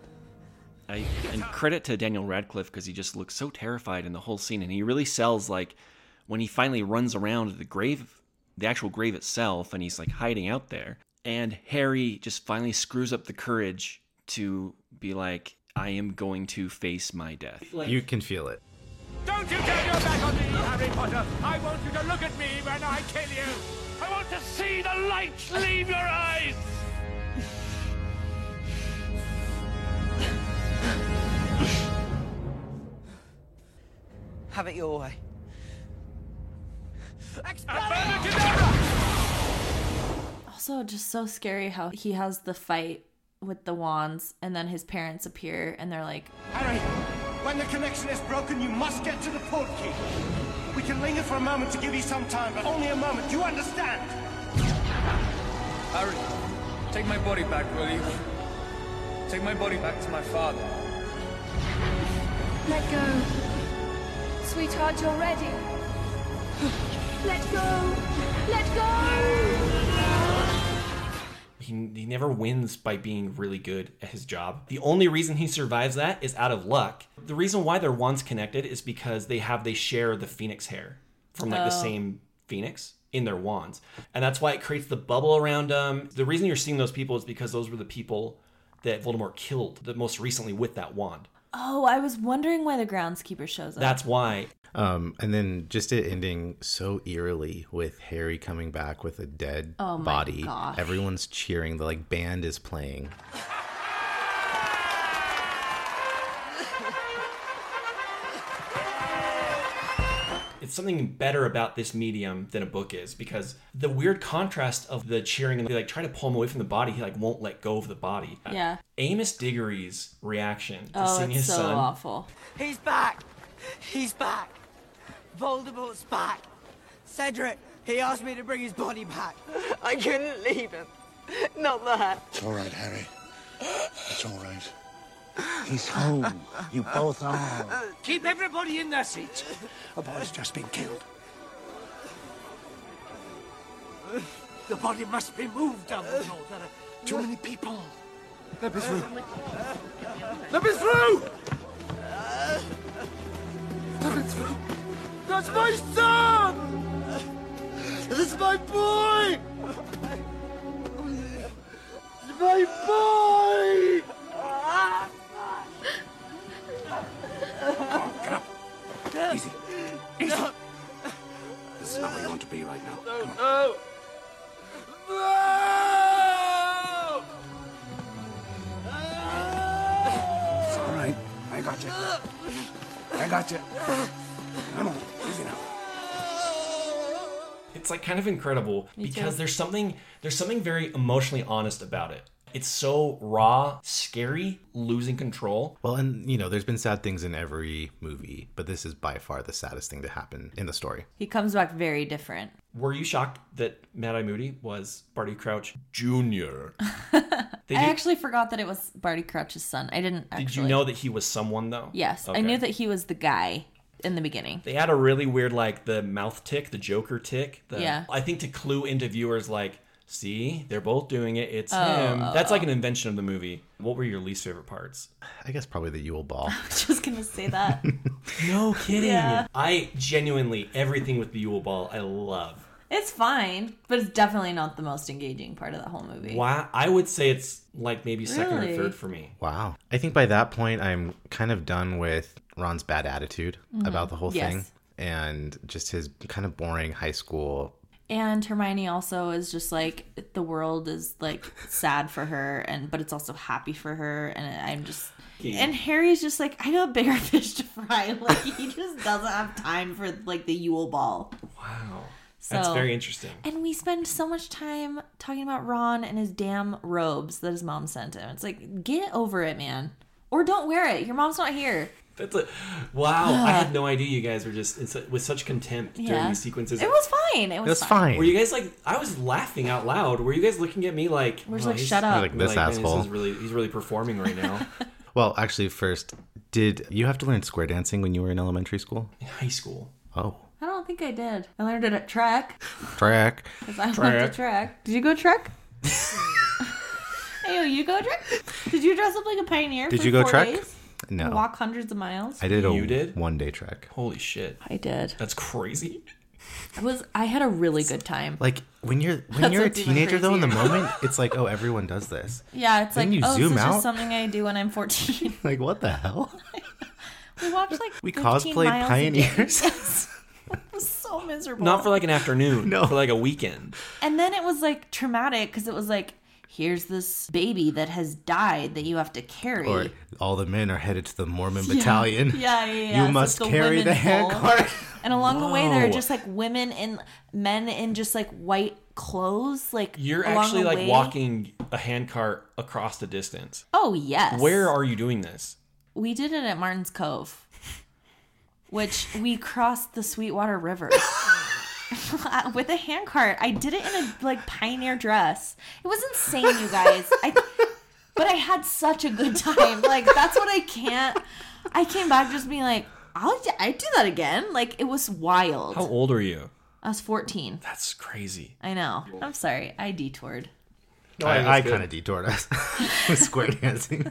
I and credit to Daniel Radcliffe because he just looks so terrified in the whole scene, and he really sells like when he finally runs around the grave, the actual grave itself, and he's like hiding out there, and Harry just finally screws up the courage to be like, "I am going to face my death." you can feel it. Don't you turn your back on me, Harry Potter! I want you to look at me when I kill you! I want to see the light leave your eyes! Have it your way. Also, just so scary how he has the fight with the wands, and then his parents appear, and they're like, Harry, when the connection is broken, you must get to the portkey. We can linger for a moment to give you some time, but only a moment. Do you understand? Harry, take my body back, will you? Take my body back to my father. Let go. Sweetheart, you're ready. Let go. Let go. He, he never wins by being really good at his job. The only reason he survives that is out of luck. The reason why their wands connected is because they have they share the phoenix hair from like the Oh. same phoenix in their wands, and that's why it creates the bubble around them. The reason you're seeing those people is because those were the people that Voldemort killed the most recently with that wand. "Oh, I was wondering why the groundskeeper shows up." That's why. Um, and then just it ending so eerily with Harry coming back with a dead Oh my body. gosh. Everyone's cheering. The like band is playing. It's something better about this medium than a book is because the weird contrast of the cheering and they like try to pull him away from the body he like won't let go of the body Yeah. amos diggory's reaction to Oh, seeing it's his so son awful. He's back! He's back! Voldemort's back! Cedric, he asked me to bring his body back. I couldn't leave him. Not that. It's all right, Harry. It's all right. He's home. You both are. Keep everybody in their seats. A boy's just been killed. The body must be moved, Dumbledore. There are Too many people. Let me through. Let me through! Let me through! That's my son! That's my boy! My boy! Get up. Easy. Easy. This is not where you want to be right now. No, no! No! It's all right. I got you. I got you. Come on. Easy now. it's like kind of incredible Me too. because there's something there's something very emotionally honest about it it's so raw scary losing control Well, and you know, there's been sad things in every movie, but this is by far the saddest thing to happen in the story. He comes back very different. were you shocked that mad eye moody was barty crouch junior They I did- actually forgot that it was Barty Crouch's son. I didn't actually. did you know that he was someone though Yes, I knew that he was the guy in the beginning. They had a really weird like the mouth tick, the Joker tick. The, Yeah. I think to clue into viewers like, see, they're both doing it. It's Oh, him. oh, That's like an invention of the movie. What were your least favorite parts? I guess probably the Yule Ball. Just gonna say that. No kidding. Yeah. I genuinely everything with the Yule Ball I love. It's fine, but it's definitely not the most engaging part of the whole movie. Why? I would say it's like maybe second Really? or third for me. Wow. I think by that point, I'm kind of done with Ron's bad attitude Mhm. about the whole Yes. thing and just his kind of boring high school. And Hermione also is just like the world is like sad for her, and but it's also happy for her, and I'm just. Yeah. And Harry's just like, I got bigger fish to fry. Like he just doesn't have time for like the Yule Ball. Wow. So, That's very interesting. And we spend so much time talking about Ron and his damn robes that his mom sent him. It's like, get over it, man. Or don't wear it. Your mom's not here. That's a wow. I had no idea you guys were just in su- with such contempt during Yeah. these sequences. It was fine. It was, fine. Were you guys like? I was laughing out loud. Were you guys looking at me like? We're just "Oh, like, he's- "Shut up." Like, this man, asshole. is really, he's really performing right now. Well, actually, first, did you have to learn square dancing when you were in elementary school? In high school. Oh, I don't think I did. I learned it at track. track. Because I went to track. Did you go track? hey, you go track? Did you dress up like a pioneer? Did for you go four track? Days? No. Walk hundreds of miles. I did a You did? one day trek. Holy shit! I did. That's crazy. It was. I had a really good time. Like when you're when That's you're a what's even teenager though, in the moment, it's like, oh, everyone does this. Yeah, it's Then like you oh, zoom this is out. just something I do when I'm 14. Like what the hell? we watched like We 15 cosplayed miles a day. pioneers. It was so miserable. Not for like an afternoon. No, for like a weekend. And then it was like traumatic because it was like, here's this baby that has died that you have to carry. Or all the men are headed to the Mormon Yeah. battalion. Yeah, yeah, yeah. So You must carry the women's hand bowl. cart. And along the way, there are just like women and men in just like white clothes. Like You're actually like way. walking a handcart across the distance. Oh yes. Where are you doing this? we did it at Martin's Cove, which we crossed the Sweetwater River. With a handcart, I did it in a like pioneer dress. It was insane, you guys. I, but I had such a good time. Like that's what I can't. I came back just being like, I'll I do that again. Like it was wild. How old are you? I was 14. That's crazy. I know. I'm sorry. I detoured. No, I, I kind of detoured us with square dancing.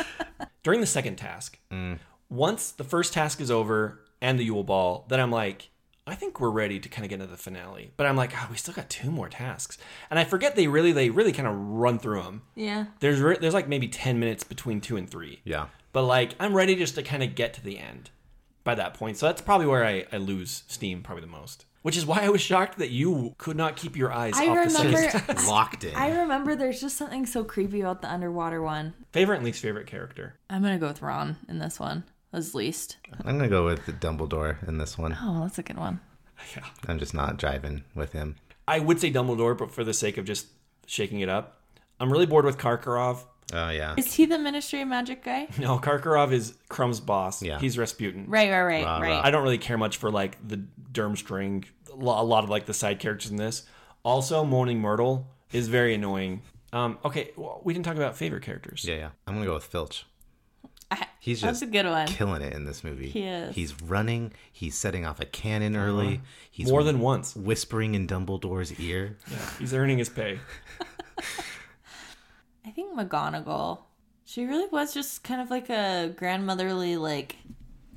During the second task, Mm. once the first task is over and the Yule Ball, then I'm like, I think we're ready to kind of get into the finale. But I'm like, oh, we still got two more tasks, and I forget they really, they really kind of run through them. Yeah. There's re- there's like maybe ten minutes between two and three. Yeah. But like, I'm ready just to kind of get to the end by that point. So that's probably where I, I lose steam probably the most. Which is why I was shocked that you could not keep your eyes I off the second remember. Locked in. I remember there's just something so creepy about the underwater one. Favorite and least favorite character. I'm gonna go with Ron in this one as least. I'm gonna go with Dumbledore in this one. Oh, that's a good one. Yeah. I'm just not driving with him. I would say Dumbledore, but for the sake of just shaking it up, I'm really bored with Karkaroff. Oh yeah. Is he the Ministry of Magic guy? No, Karkaroff is Krum's boss. Yeah. He's Rasputin. Right, right, right, Rah, right. rah. I don't really care much for like the Durmstrang, a a lot of like the side characters in this. Also, Moaning Myrtle is very annoying. Um, okay, well, we didn't talk about favorite characters. Yeah, yeah. I'm gonna go with Filch. I- He's That's just a good one. killing it in this movie. He is. He's running. He's setting off a cannon early. Uh-huh. He's More than once. whispering in Dumbledore's ear. Yeah, he's earning his pay. I think McGonagall. She really was just kind of like a grandmotherly like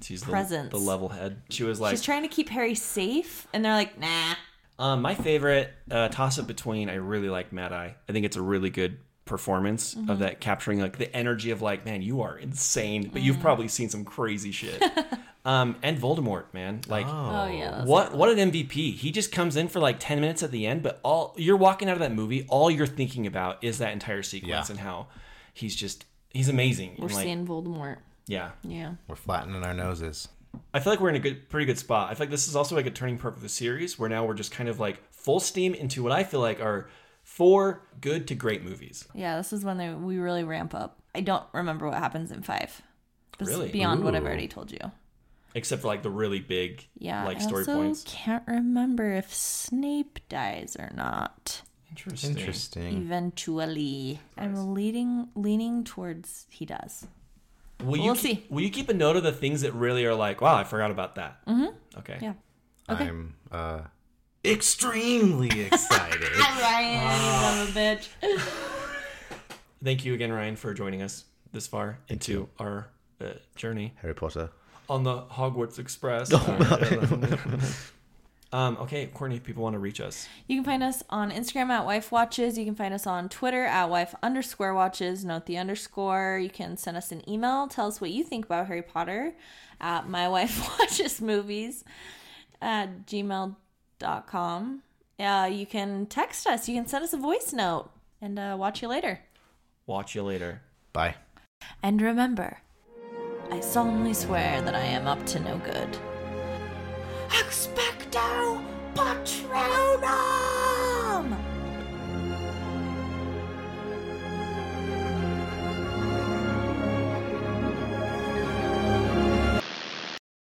She's the, presence. the level head. She was like, She's trying to keep Harry safe, and they're like, nah. Um, my favorite uh, toss up between I really like Mad Eye. I think it's a really good performance Mhm. of that capturing like the energy of like, man, you are insane, but you've probably seen some crazy shit. um, and Voldemort, man, like, Oh, yeah, that's what what an MVP. He just comes in for like ten minutes at the end, but all you're walking out of that movie, all you're thinking about is that entire sequence Yeah. and how he's just he's amazing. We're And, like, seeing Voldemort. yeah, Yeah. We're flattening our noses. I feel like we're in a good, pretty good spot. I feel like this is also like a turning point for the series, where now we're just kind of like full steam into what I feel like are four good to great movies. Yeah, this is when they, we really ramp up. I don't remember what happens in five. This is Really? beyond what I've already told you. Except for like the really big, Yeah, like I story also points. can't remember if Snape dies or not. Interesting. Interesting. Eventually, I'm leaning leaning towards he does. Will you we'll keep, see. Will you keep a note of the things that really are like, wow, I forgot about that? Mm-hmm. Okay. Yeah. Okay. I'm uh, extremely excited. Ryan, son of a bitch. Thank you again, Ryan, for joining us this far into our uh, journey Harry Potter. on the Hogwarts Express. Oh, Um, okay, Courtney, if people want to reach us, You can find us on Instagram at Wife Watches. You can find us on Twitter at Wife underscore Watches. Note the underscore. You can send us an email. Tell us what you think about Harry Potter at My Wife Watches Movies at gmail.com. Uh, you can text us. You can send us a voice note. And uh, watch you later. watch you later. Bye. And remember, I solemnly swear that I am up to no good. Expecto Patronum!